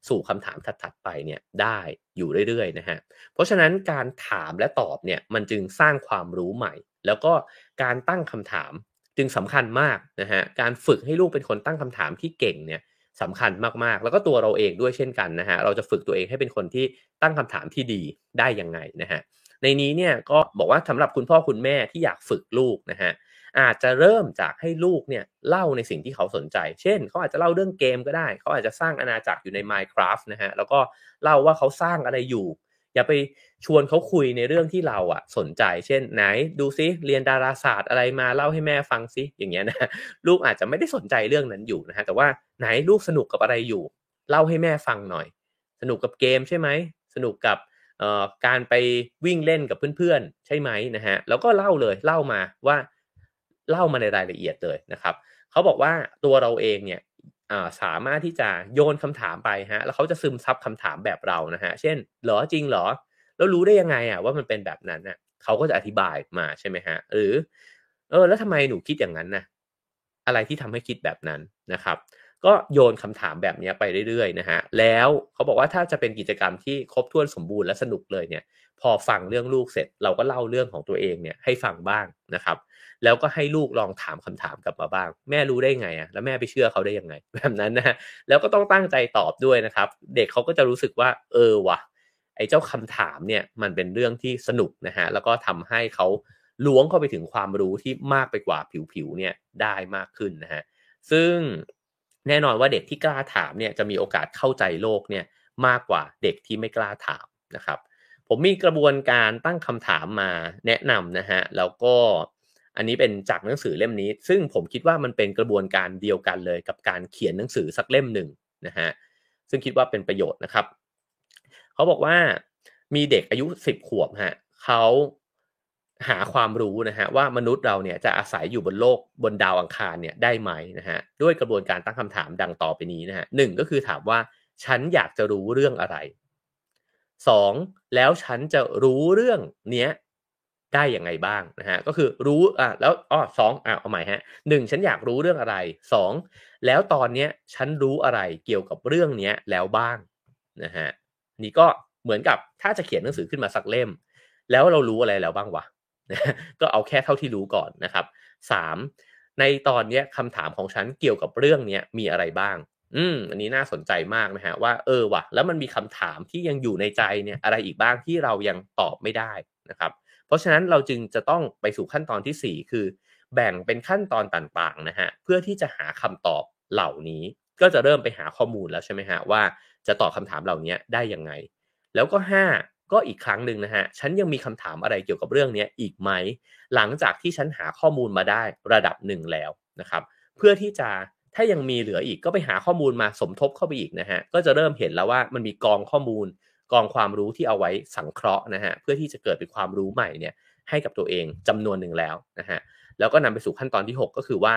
สู่คำถามถัดๆไปเนี่ยได้อยู่เรื่อยๆนะฮะเพราะฉะนั้นการถามและตอบเนี่ยมันจึงสร้างความรู้ใหม่ แล้วก็การตั้งคำถามจึงสำคัญมากนะฮะการฝึกให้ลูกเป็นคนตั้งคำถามที่เก่งเนี่ยสำคัญมากๆ แล้วก็ตัวเราเองด้วยเช่นกันนะฮะเราจะฝึกตัวเองให้เป็นคนที่ตั้งคำถามที่ดีได้ยังไงนะฮะในนี้เนี่ยก็บอกว่าสำหรับคุณพ่อคุณแม่ที่อยากฝึกลูกนะฮะ อาจจะเริ่มจากให้ลูกเนี่ยเล่าในสิ่งที่เขาสนใจ เช่น เขาอาจจะเล่าเรื่องเกมก็ได้ เขาอาจจะสร้างอาณาจักรอยู่ใน Minecraft นะฮะ แล้วก็เล่าว่าเขาสร้างอะไรอยู่ อย่าไปชวนเขาคุยในเรื่องที่เราอะสนใจ เช่น ไหนดูซิเรียนดาราศาสตร์อะไรมาเล่าให้แม่ฟังซิ อย่างเงี้ยนะ ลูกอาจจะไม่ได้สนใจเรื่องนั้นอยู่นะฮะ แต่ว่าไหนลูกสนุกกับอะไรอยู่ เล่าให้แม่ฟังหน่อย สนุกกับเกมใช่ไหม สนุกกับการไปวิ่งเล่นกับเพื่อนๆ ใช่ไหมนะฮะ แล้วก็เล่าเลย เล่ามาว่า เล่ามาในรายละเอียดเลยนะครับเขาบอกว่าตัวเราเองเนี่ยสามารถที่จะโยนคำถามไปฮะแล้วเขาจะซึมซับคำถามแบบเรานะฮะเช่นหรอจริงหรอ แล้วรู้ได้ยังไงอะว่ามันเป็นแบบนั้นน่ะเขาก็จะอธิบายมาใช่ไหมฮะหรือ เออ แล้วทำไมหนูคิดอย่างนั้นนะอะไรที่ทำให้คิดแบบนั้นนะครับ ก็โยนคำถามแบบนี้ไปเรื่อยๆนะฮะแล้วเขาบอกว่าถ้าจะเป็นกิจกรรมที่ครบถ้วนสมบูรณ์และสนุกเลยเนี่ย พอฟังเรื่องลูกเสร็จ เราก็เล่าเรื่องของตัวเองเนี่ยให้ฟังบ้างนะครับ แล้วก็ให้ลูกลองถามคำถามกลับมาบ้าง แม่รู้ได้ไงอะแล้วแม่ไปเชื่อเขาได้ยังไง แบบนั้นนะฮะแล้วก็ต้องตั้งใจตอบด้วยนะครับ เด็กเขาก็จะรู้สึกว่า เออวะไอ้เจ้าคำถามเนี่ยมันเป็นเรื่องที่สนุกนะฮะแล้วก็ทำให้เขาล้วงเข้าไปถึงความรู้ที่มากไปกว่าผิวๆเนี่ยได้มากขึ้นนะฮะซึ่งแน่นอนว่าเด็กที่กล้าถามเนี่ยจะมีโอกาสเข้าใจโลกเนี่ยมากกว่าเด็กที่ไม่กล้าถามนะครับ ผมมีกระบวนการตั้งคำถามมาแนะนำนะฮะแล้วก็ อันนี้เป็นจากหนังสือเล่มนี้ ซึ่งผมคิดว่ามันเป็นกระบวนการเดียวกันเลยกับการเขียนหนังสือสักเล่มหนึ่งนะฮะซึ่งคิดว่าเป็นประโยชน์นะครับเขาบอกว่ามีเด็กอายุสิบขวบฮะเขาหาความรู้นะฮะว่ามนุษย์เราเนี่ยจะอาศัยอยู่บนโลกบนดาวอังคารเนี่ยได้ไหมนะฮะด้วยกระบวนการตั้งคำถามดังต่อไปนี้นะฮะหนึ่งก็คือถามว่าฉันอยากจะรู้เรื่องอะไรสองแล้วฉันจะรู้เรื่องเนี้ย ได้ยังไงบ้างนะฮะก็คือรู้อะแล้วอ๋อสองอะเอาใหม่ฮะหนึ่งฉันอยากรู้เรื่องอะไรสองแล้วตอนเนี้ยฉันรู้อะไรเกี่ยวกับเรื่องเนี้ยแล้วบ้างนะฮะนี่ก็เหมือนกับถ้าจะเขียนหนังสือขึ้นมาสักเล่ม แล้วเรารู้อะไรแล้วบ้างวะก็เอาแค่เท่าที่รู้ก่อนนะครับสามในตอนนี้คำถามของฉันเกี่ยวกับเรื่องนี้มีอะไรบ้าง อืม อันนี้น่าสนใจมากนะฮะว่าเออวะแล้วมันมีคำถามที่ยังอยู่ในใจเนี่ยอะไรอีกบ้างที่เรายังตอบไม่ได้นะครับ เพราะฉะนั้นเราจึงจะต้องไปสู่ขั้นตอนที่ 4 คือ แบ่งเป็นขั้นตอนต่างๆนะฮะเพื่อที่จะหาคำตอบเหล่านี้ ก็จะเริ่มไปหาข้อมูลแล้วใช่ไหมฮะว่าจะตอบคาถามเหล่านี้ได้ยังไง แล้วก็ 5 ก็อีกครั้งหนึ่งนะฮะฉันยังมีคำถามอะไรเกี่ยวกับเรื่องนี้อีกไหม หลังจากที่ฉันหาข้อมูลมาได้ระดับหนึ่งแล้วนะครับ เพื่อที่จะถ้ายังมีเหลืออีกก็ไปหาข้อมูลมาสมทบเข้าไปอีกนะฮะก็จะเริ่มเห็นแล้วว่ามันมีกองข้อมูล กองความรู้ที่เอาไว้สังเคราะห์นะฮะเพื่อที่จะเกิดเป็นความรู้ใหม่เนี่ยให้กับตัวเองจำนวนหนึ่งแล้วนะฮะแล้วก็นำไปสู่ขั้นตอนที่ 6 ก็คือว่า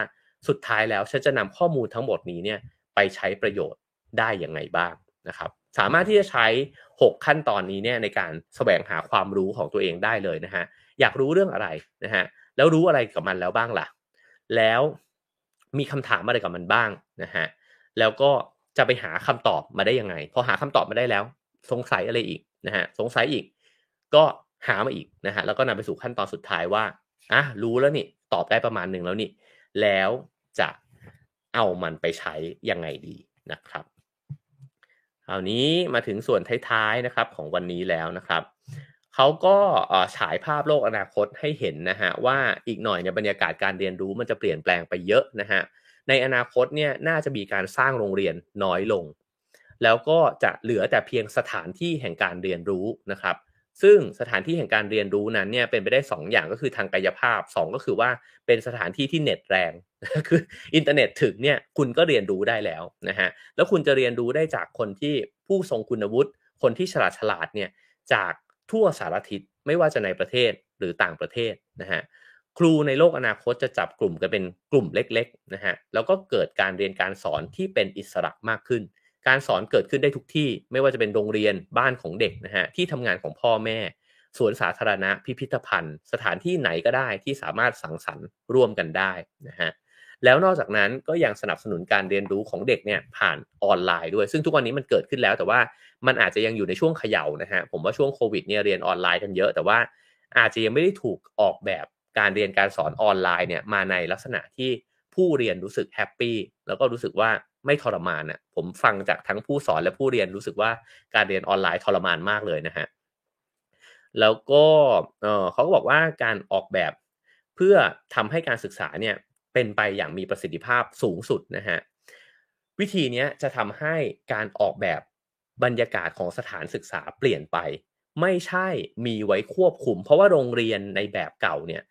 สุดท้ายแล้วฉันจะนำข้อมูลทั้งหมดนี้เนี่ยไปใช้ประโยชน์ได้อย่างไงบ้างนะครับสามารถที่จะใช้ 6 ขั้นตอนนี้เนี่ยในการแสวงหาความรู้ของตัวเองได้เลยนะฮะอยากรู้เรื่องอะไรนะฮะแล้วรู้อะไรกับมันแล้วบ้างล่ะ แล้วมีคำถามอะไรกับมันบ้างนะฮะแล้วก็จะไปหาคำตอบมาได้ยังไง พอหาคำตอบมาได้แล้ว สงสัยอะไรอีกนะฮะสงสัยอีก ก็หามาอีกนะฮะแล้วก็นำไปสู่ขั้นตอนสุดท้ายว่าอะรู้แล้วนี่ตอบได้ประมาณหนึ่งแล้วนี่ แล้วจะเอามันไปใช้ยังไงดีนะครับคราวนี้มาถึงส่วนท้ายๆนะครับของวันนี้แล้วนะครับเขาก็ฉายภาพโลกอนาคตให้เห็นนะฮะว่าอีกหน่อยเนี่ยบรรยากาศการเรียนรู้มันจะเปลี่ยนแปลงไปเยอะนะฮะในอนาคตเนี่ยน่าจะมีการสร้างโรงเรียนน้อยลง แล้วก็จะเหลือแต่เพียงสถานที่แห่งการเรียนรู้นะครับ ซึ่งสถานที่แห่งการเรียนรู้นั้นเนี่ยเป็นไปได้ 2 อย่างก็คือทางกายภาพ 2 ก็คือว่าเป็นสถานที่ที่เน็ตแรงคืออินเทอร์เน็ตถึงเนี่ยคุณก็เรียนรู้ได้แล้วนะฮะแล้วคุณจะเรียนรู้ได้จากคนที่ผู้ทรงคุณวุฒิคนที่ฉลาดฉลาดเนี่ยจากทั่วสารทิศไม่ว่าจะในประเทศหรือต่างประเทศนะฮะครูในโลกอนาคตจะจับกลุ่มกันเป็นกลุ่มเล็กๆนะฮะแล้วก็เกิดการเรียนการสอนที่เป็นอิสระมากขึ้น การสอนเกิดขึ้นได้ทุกที่ไม่ว่าจะเป็นโรงเรียนบ้านของเด็กนะฮะที่ทำงานของพ่อแม่สวนสาธารณะพิพิธภัณฑ์ สถานที่ไหนก็ได้ที่สามารถสังสรรค์ร่วมกันได้นะฮะแล้วนอกจากนั้นก็ยังสนับสนุนการเรียนรู้ของเด็กเนี่ยผ่านออนไลน์ด้วย ซึ่งทุกวันนี้มันเกิดขึ้นแล้ว แต่ว่ามันอาจจะยังอยู่ในช่วงเขย่านะฮะผมว่าช่วงโควิดเนี่ยเรียนออนไลน์กันเยอะ แต่ว่าอาจจะยังไม่ได้ถูกออกแบบการเรียนการสอนออนไลน์เนี่ยมาในลักษณะที่ผู้เรียนรู้สึก happy แล้วก็รู้สึกว่า ไม่ทรมานอะผมฟังจากทั้งผู้สอนและผู้เรียนรู้สึกว่าการเรียนออนไลน์ทรมานมากเลยนะฮะแล้วก็เออเขาก็บอกว่าการออกแบบเพื่อทำให้การศึกษาเนี่ยเป็นไปอย่างมีประสิทธิภาพสูงสุดนะฮะวิธีนี้จะทำให้การออกแบบบรรยากาศของสถานศึกษาเปลี่ยนไป ไม่ใช่มีไว้ควบคุม เพราะว่าโรงเรียนในแบบเก่าเนี่ย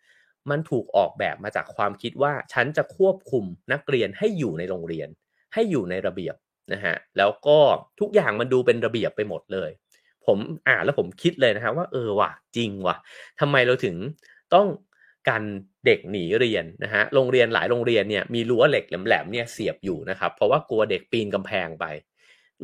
มันถูกออกแบบมาจากความคิดว่า ฉันจะควบคุมนักเรียนให้อยู่ในโรงเรียน ให้อยู่ในระเบียบนะฮะแล้วก็ทุกอย่างมันดูเป็นระเบียบไปหมดเลย ผมอ่านแล้วผมคิดเลยนะฮะว่าเออว่ะจริงว่ะทำไมเราถึงต้องกันเด็กหนีเรียนนะฮะโรงเรียนหลายโรงเรียนเนี่ยมีรั้วเหล็กแหลมๆเนี่ยเสียบอยู่นะครับ เพราะว่ากลัวเด็กปีนกำแพงไป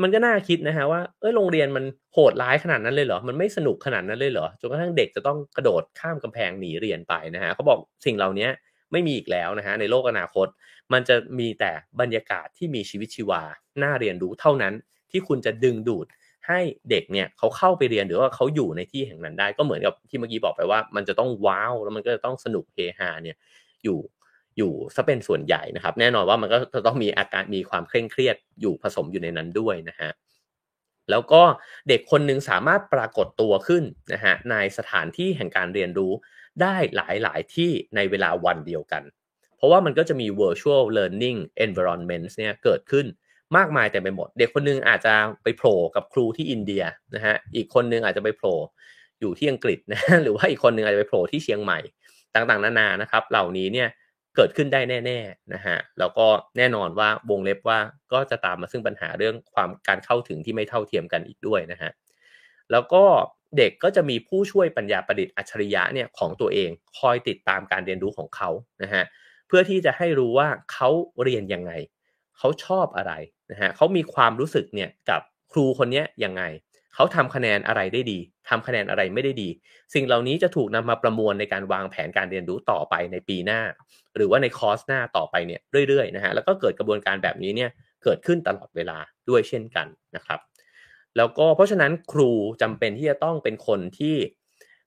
มันก็น่าคิดนะฮะว่าเออโรงเรียนมันโหดร้ายขนาดนั้นเลยเหรอมันไม่สนุกขนาดนั้นเลยเหรอจนกระทั่งเด็กจะต้องกระโดดข้ามกำแพงหนีเรียนไปนะฮะเขาบอกสิ่งเหล่านี้ไม่มีอีกแล้วนะฮะในโลกอนาคต มันจะมีแต่บรรยากาศที่มีชีวิตชีวา น่าเรียนรู้เท่านั้นที่คุณจะดึงดูดให้เด็กเนี่ยเขาเข้าไปเรียนหรือว่าเขาอยู่ในที่แห่งนั้นได้ก็เหมือนกับที่เมื่อกี้บอกไปว่า มันจะต้องว้าวแล้วมันก็จะต้องสนุกเฮฮาเนี่ยอยู่อยู่ซะเป็นส่วนใหญ่นะครับ แน่นอนว่ามันก็จะต้องมีอาการมีความเคร่งเครียดอยู่ผสมอยู่ในนั้นด้วยนะฮะแล้วก็เด็กคนหนึ่งสามารถปรากฏตัวขึ้นนะฮะในสถานที่แห่งการเรียนรู้ได้หลายหลายที่ในเวลาวันเดียวกัน ราะว่ามันก็จะมี virtual learning environment เนี่ยเกิดขึ้นมากมายแต่ไปหมด เด็กคนนึงอาจจะไปโผล่กับครูที่อินเดียนะฮะอีกคนนึงอาจจะไปโผล่อยู่ที่อังกฤษนะหรือว่าอีกคนนึงอาจจะไปโผล่ที่เชียงใหม่ต่างๆ นานานะครับ เหล่านี้เนี่ยเกิดขึ้นได้แน่ๆนะฮะแล้วก็แน่นอนว่าวงเล็บว่าก็จะตามมาซึ่งปัญหาเรื่องความการเข้าถึงที่ไม่เท่าเทียมกันอีกด้วยนะฮะแล้วก็เด็กก็จะมีผู้ช่วยปัญญาประดิษฐ์อัจฉริยะเนี่ยของตัวเอง คอยติดตามการเรียนรู้ของเขานะฮะ พื่อที่จะให้รู้ว่าเขาเรียนยังไง เขาชอบอะไรนะฮะเขามีความรู้สึกเนี่ยกับครูคนนี้ยังไง เขาทำคะแนนอะไรได้ดีทำคะแนนอะไรไม่ได้ดี สิ่งเหล่านี้จะถูกนำมาประมวลในการวางแผนการเรียนรู้ต่อไปในปีหน้า หรือว่าในคอร์สหน้าต่อไปเนี่ยเรื่อยๆนะฮะแล้วก็เกิดกระบวนการแบบนี้เนี่ยเกิดขึ้นตลอดเวลาด้วยเช่นกันนะครับ แล้วก็เพราะฉะนั้นครูจำเป็นที่จะต้องเป็นคนที่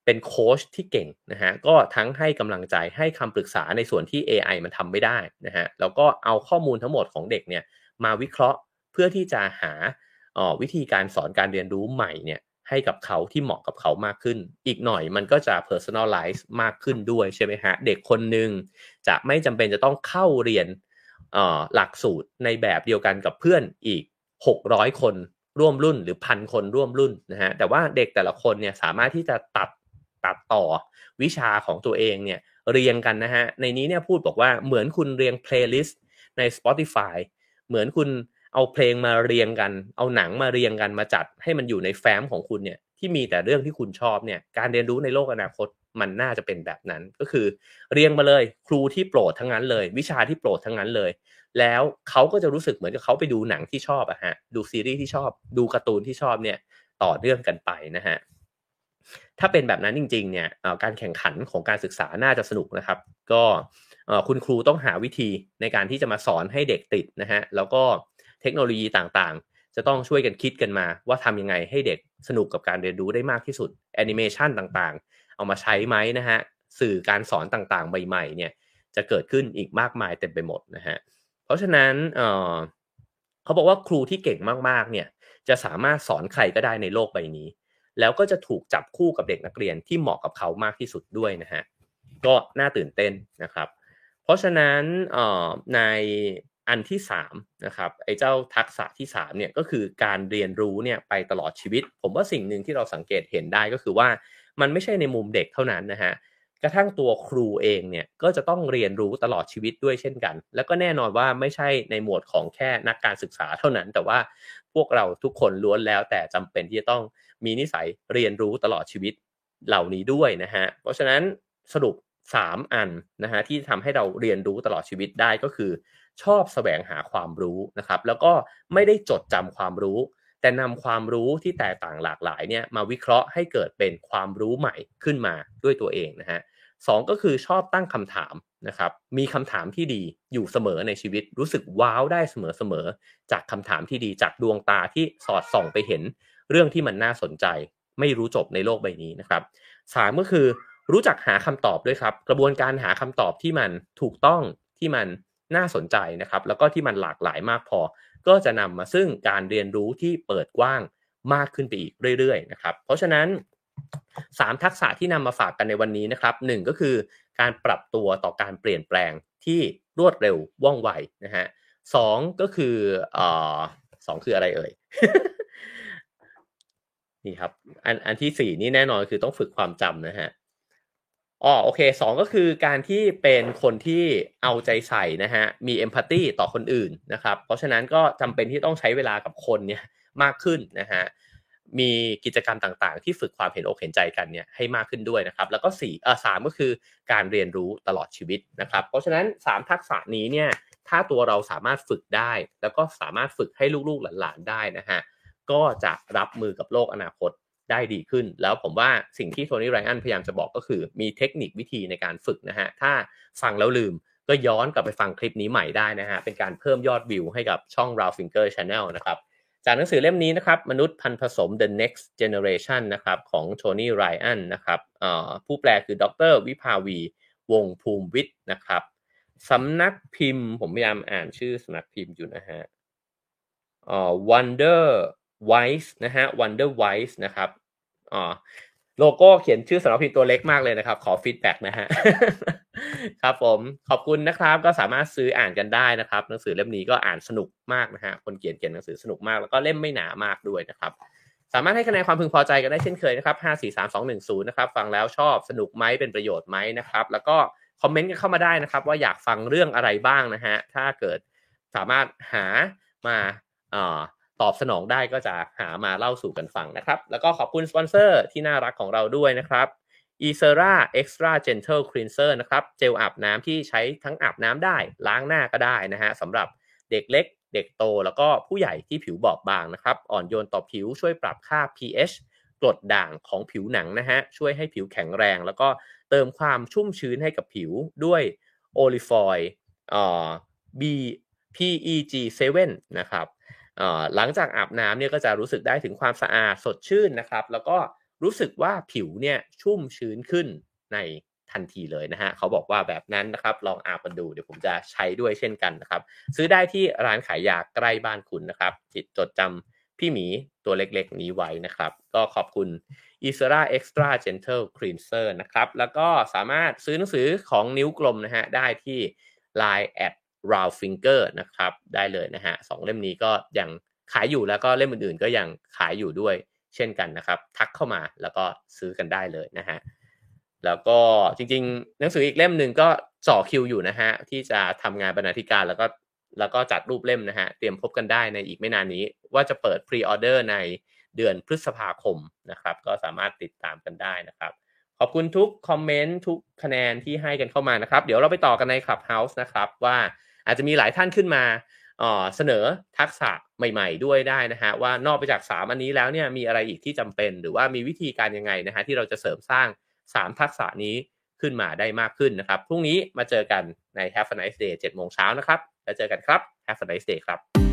เป็นโค้ชที่เก่งนะฮะก็ทั้งให้กำลังใจให้คำปรึกษาในส่วนที่ AI มันทำไม่ได้นะฮะแล้วก็เอาข้อมูลทั้งหมดของเด็กเนี่ยมาวิเคราะห์เพื่อที่จะหาวิธีการสอนการเรียนรู้ใหม่เนี่ยให้กับเขาที่เหมาะกับเขามากขึ้น อีกหน่อยมันก็จะ personalize มากขึ้นด้วยใช่ไหมฮะ เด็กคนหนึ่งจะไม่จำเป็นจะต้องเข้าเรียนหลักสูตรในแบบเดียวกันกับเพื่อนอีก 600 คนร่วมรุ่นหรือพันคนร่วมรุ่นนะฮะ แต่ว่าเด็กแต่ละคนเนี่ยสามารถที่จะตัด ตัดต่อวิชาของตัวเองเนี่ยเรียงกันนะฮะ ในนี้เนี่ยพูดบอกว่าเหมือนคุณเรียง playlist ใน Spotify เหมือนคุณเอาเพลงมาเรียงกัน เอาหนังมาเรียงกันมาจัดให้มันอยู่ในแฟ้มของคุณเนี่ยที่มีแต่เรื่องที่คุณชอบเนี่ยการเรียนรู้ในโลกอนาคตมันน่าจะเป็นแบบนั้น ก็คือเรียงมาเลยครูที่โปรดทั้งนั้นเลย วิชาที่โปรดทั้งนั้นเลย แล้วเขาก็จะรู้สึกเหมือนกับเขาไปดูหนังที่ชอบอะฮะดูซีรีส์ที่ชอบดูการ์ตูนที่ชอบเนี่ยต่อเนื่องกันไปนะฮะ ถ้าเป็นแบบนั้นจริง ๆ เนี่ยการแข่งขันของการศึกษาน่าจะสนุกนะครับ ก็คุณครูต้องหาวิธีในการที่จะมาสอนให้เด็กติดนะฮะแล้วก็เทคโนโลยีต่างๆ จะต้องช่วยกันคิดกันมา ว่าทำยังไงให้เด็กสนุกกับการเรียนรู้ได้มากที่สุดแอนิเมชันต่างๆ เอามาใช้ไหมนะฮะสื่อการสอนต่างๆ ใหม่ๆเนี่ยจะเกิดขึ้นอีกมากมายเต็มไปหมดนะฮะเพราะฉะนั้นเเขาบอกว่าครูที่เก่งมากๆเนี่ยจะสามารถสอนใครก็ได้ในโลกใบนี้ แล้วก็จะถูกจับคู่กับเด็กนักเรียนที่เหมาะกับเขามากที่สุดด้วยนะฮะก็น่าตื่นเต้นนะครับ เพราะฉะนั้นในอันที่3นะครับไอ้เจ้าทักษะที่3เนี่ยก็คือการเรียนรู้เนี่ยไปตลอดชีวิต ผมว่าสิ่งหนึ่งที่เราสังเกตเห็นได้ก็คือว่ามันไม่ใช่ในมุมเด็กเท่านั้นนะฮะกระทั่งตัวครูเองเนี่ยก็จะต้องเรียนรู้ตลอดชีวิตด้วยเช่นกัน แล้วก็แน่นอนว่าไม่ใช่ในหมวดของแค่นักการศึกษาเท่านั้น แต่ว่าพวกเราทุกคนล้วนแล้วแต่จำเป็นที่จะต้อง มีนิสัยเรียนรู้ตลอดชีวิตเหล่านี้ด้วยนะฮะเพราะฉะนั้นสรุป 3 อันนะฮะที่ทำให้เราเรียนรู้ตลอดชีวิตได้ก็คือ ชอบแสวงหาความรู้นะครับ แล้วก็ไม่ได้จดจำความรู้ แต่นำความรู้ที่แตกต่างหลากหลายเนี่ยมาวิเคราะห์ให้เกิดเป็นความรู้ใหม่ขึ้นมาด้วยตัวเองนะฮะสองก็คือชอบตั้งคำถามนะครับ มีคำถามที่ดีอยู่เสมอในชีวิต รู้สึกว้าวได้เสมอๆ จากคำถามที่ดีจากดวงตาที่สอดส่องไปเห็น เรื่องที่มันน่าสนใจ ไม่รู้จบในโลกใบนี้นะครับสามก็คือรู้จักหาคำตอบด้วยครับ กระบวนการหาคำตอบที่มันถูกต้องที่มันน่าสนใจนะครับ แล้วก็ที่มันหลากหลายมากพอ ก็จะนำมาซึ่งการเรียนรู้ที่เปิดกว้างมากขึ้นไปอีกเรื่อยๆนะครับ เพราะฉะนั้น 3 ทักษะที่นำมาฝากกันในวันนี้นะครับหก็คือการปรับตัวต่อการเปลี่ยนแปลงที่รวดเร็วว่องไวนะฮะสก็คืออสองคืออะไรเอ่ย นี่ครับ อันอันที่สี่นี่แน่นอนคือต้องฝึกความจำนะฮะอ๋อโอเคสองก็คือการที่เป็นคนที่เอาใจใส่นะฮะมีเอมพัตตีต่อคนอื่นนะครับ เพราะฉะนั้นก็จำเป็นที่ต้องใช้เวลากับคนเนี่ยมากขึ้นนะฮะมีกิจกรรมต่างๆ ที่ฝึกความเห็นอกเห็นใจกันเนี่ยให้มากขึ้นด้วยนะครับ แล้วก็4เอ่อสก็คือการเรียนรู้ตลอดชีวิตนะครับ เพราะฉะนั้น3ทักษะนี้เนี่ยถ้าตัวเราสามารถฝึกได้ แล้วก็สามารถฝึกให้ลูกๆหลานๆได้นะฮะ ก็จะรับมือกับโลกอนาคตได้ดีขึ้น แล้วผมว่าสิ่งที่โทนี่ไรอันพยายามจะบอกก็คือมีเทคนิควิธีในการฝึกนะฮะ ถ้าฟังแล้วลืมก็ย้อนกลับไปฟังคลิปนี้ใหม่ได้นะฮะ เป็นการเพิ่มยอดวิวให้กับช่อง r a l Finger Channel นะครับ จากหนังสือเล่มนี้นะครับ มนุษย์พันผสม The Next Generation นะครับของโทนี่ไรอันนะครับผู้แปลคือดรวิภาวี วงภูมิวิทย์นะครับสำนักพิมพ์ ผมพยายามอ่านชื่อสำนักพิมพ์อยู่นะฮะอ่อ Wonder Wise นะฮะ Wonder Wise นะครับอ๋อโลโก้เขียนชื่อสำนักพิมพ์ตัวเล็กมากเลยนะครับ ขอ feedback นะฮะ ครับผมขอบคุณนะครับ ก็สามารถซื้ออ่านกันได้นะครับ หนังสือเล่มนี้ก็อ่านสนุกมากนะฮะคนเขียนเขียนหนังสือสนุกมากแล้วก็เล่มไม่หนามากด้วยนะครับ สามารถให้คะแนนความพึงพอใจกันได้เช่นเคยนะครับ5 4 3 2 1 0นะครับ ฟังแล้วชอบสนุกไหมเป็นประโยชน์ไหมนะครับ แล้วก็คอมเมนต์กันเข้ามาได้นะครับ ว่าอยากฟังเรื่องอะไรบ้างนะฮะถ้าเกิดสามารถหามา ตอบสนองได้ก็จะหามาเล่าสู่กันฟังนะครับ แล้วก็ขอบคุณสปอนเซอร์ที่น่ารักของเราด้วยนะครับ e s e r a Extra Gentle Cleanser นะครับเจลอาบน้ำที่ใช้ทั้งอาบน้ำได้ ล้างหน้าก็ได้นะฮะสำหรับเด็กเล็ก เด็กโต แล้วก็ผู้ใหญ่ที่ผิวบอบบางนะครับ อ่อนโยนต่อผิวช่วยปรับค่า pH กรดด่างของผิวหนังนะฮะช่วยให้ผิวแข็งแรง แล้วก็เติมความชุ่มชื้นให้กับผิวด้วย olive oil อ่า B PEG7 นะครับ หลังจากอาบน้ำเนี่ยก็จะรู้สึกได้ถึงความสะอาดสดชื่นนะครับ แล้วก็รู้สึกว่าผิวเนี่ยชุ่มชื้นขึ้นในทันทีเลยนะฮะเขาบอกว่าแบบนั้นนะครับลองอาบกันดูเดี๋ยวผมจะใช้ด้วยเช่นกันนะครับ ซื้อได้ที่ร้านขายยาใกล้บ้านคุณนะครับจิตจดจำพี่หมีตัวเล็กๆนี้ไว้นะครับ ก็ขอบคุณ i s e r a Extra Gentle Cleanser นะครับ แล้วก็สามารถซื้อหนังสือของนิ้วกลมนะฮะได้ที่ Line at round finger นะครับ ได้เลยนะฮะสองเล่มนี้ก็ยังขายอยู่แล้วก็เล่มอื่นๆ ก็ยังขายอยู่ด้วยเช่นกันนะครับ ทักเข้ามาแล้วก็ซื้อกันได้เลยนะฮะแล้วก็จริงๆ หนังสืออีกเล่มหนึ่งก็จ่อคิวอยู่นะฮะที่จะทำงานบรรณาธิการแล้วก็แล้วก็จัดรูปเล่มนะฮะเตรียมพบกันได้ในอีกไม่นานนี้ ว่าจะเปิด pre-order ในเดือนพฤษภาคมนะครับ ก็สามารถติดตามกันได้นะครับ ขอบคุณทุกคอมเมนต์ทุกคะแนนที่ให้กันเข้ามานะครับ เดี๋ยวเราไปต่อกันใน Clubhouse นะครับว่า อาจจะมีหลายท่านขึ้นมาเสนอทักษะใหม่ ๆ ด้วยได้นะฮะว่านอกไปจาก 3 อันนี้แล้วเนี่ยมีอะไรอีกที่จำเป็น หรือว่ามีวิธีการยังไงนะฮะที่เราจะเสริมสร้าง 3 ทักษะนี้ขึ้นมาได้มากขึ้นนะครับพรุ่งนี้มาเจอกันใน Have a nice day 7โมงเช้านะครับแล้วเจอกันครับ Have a nice day ครับ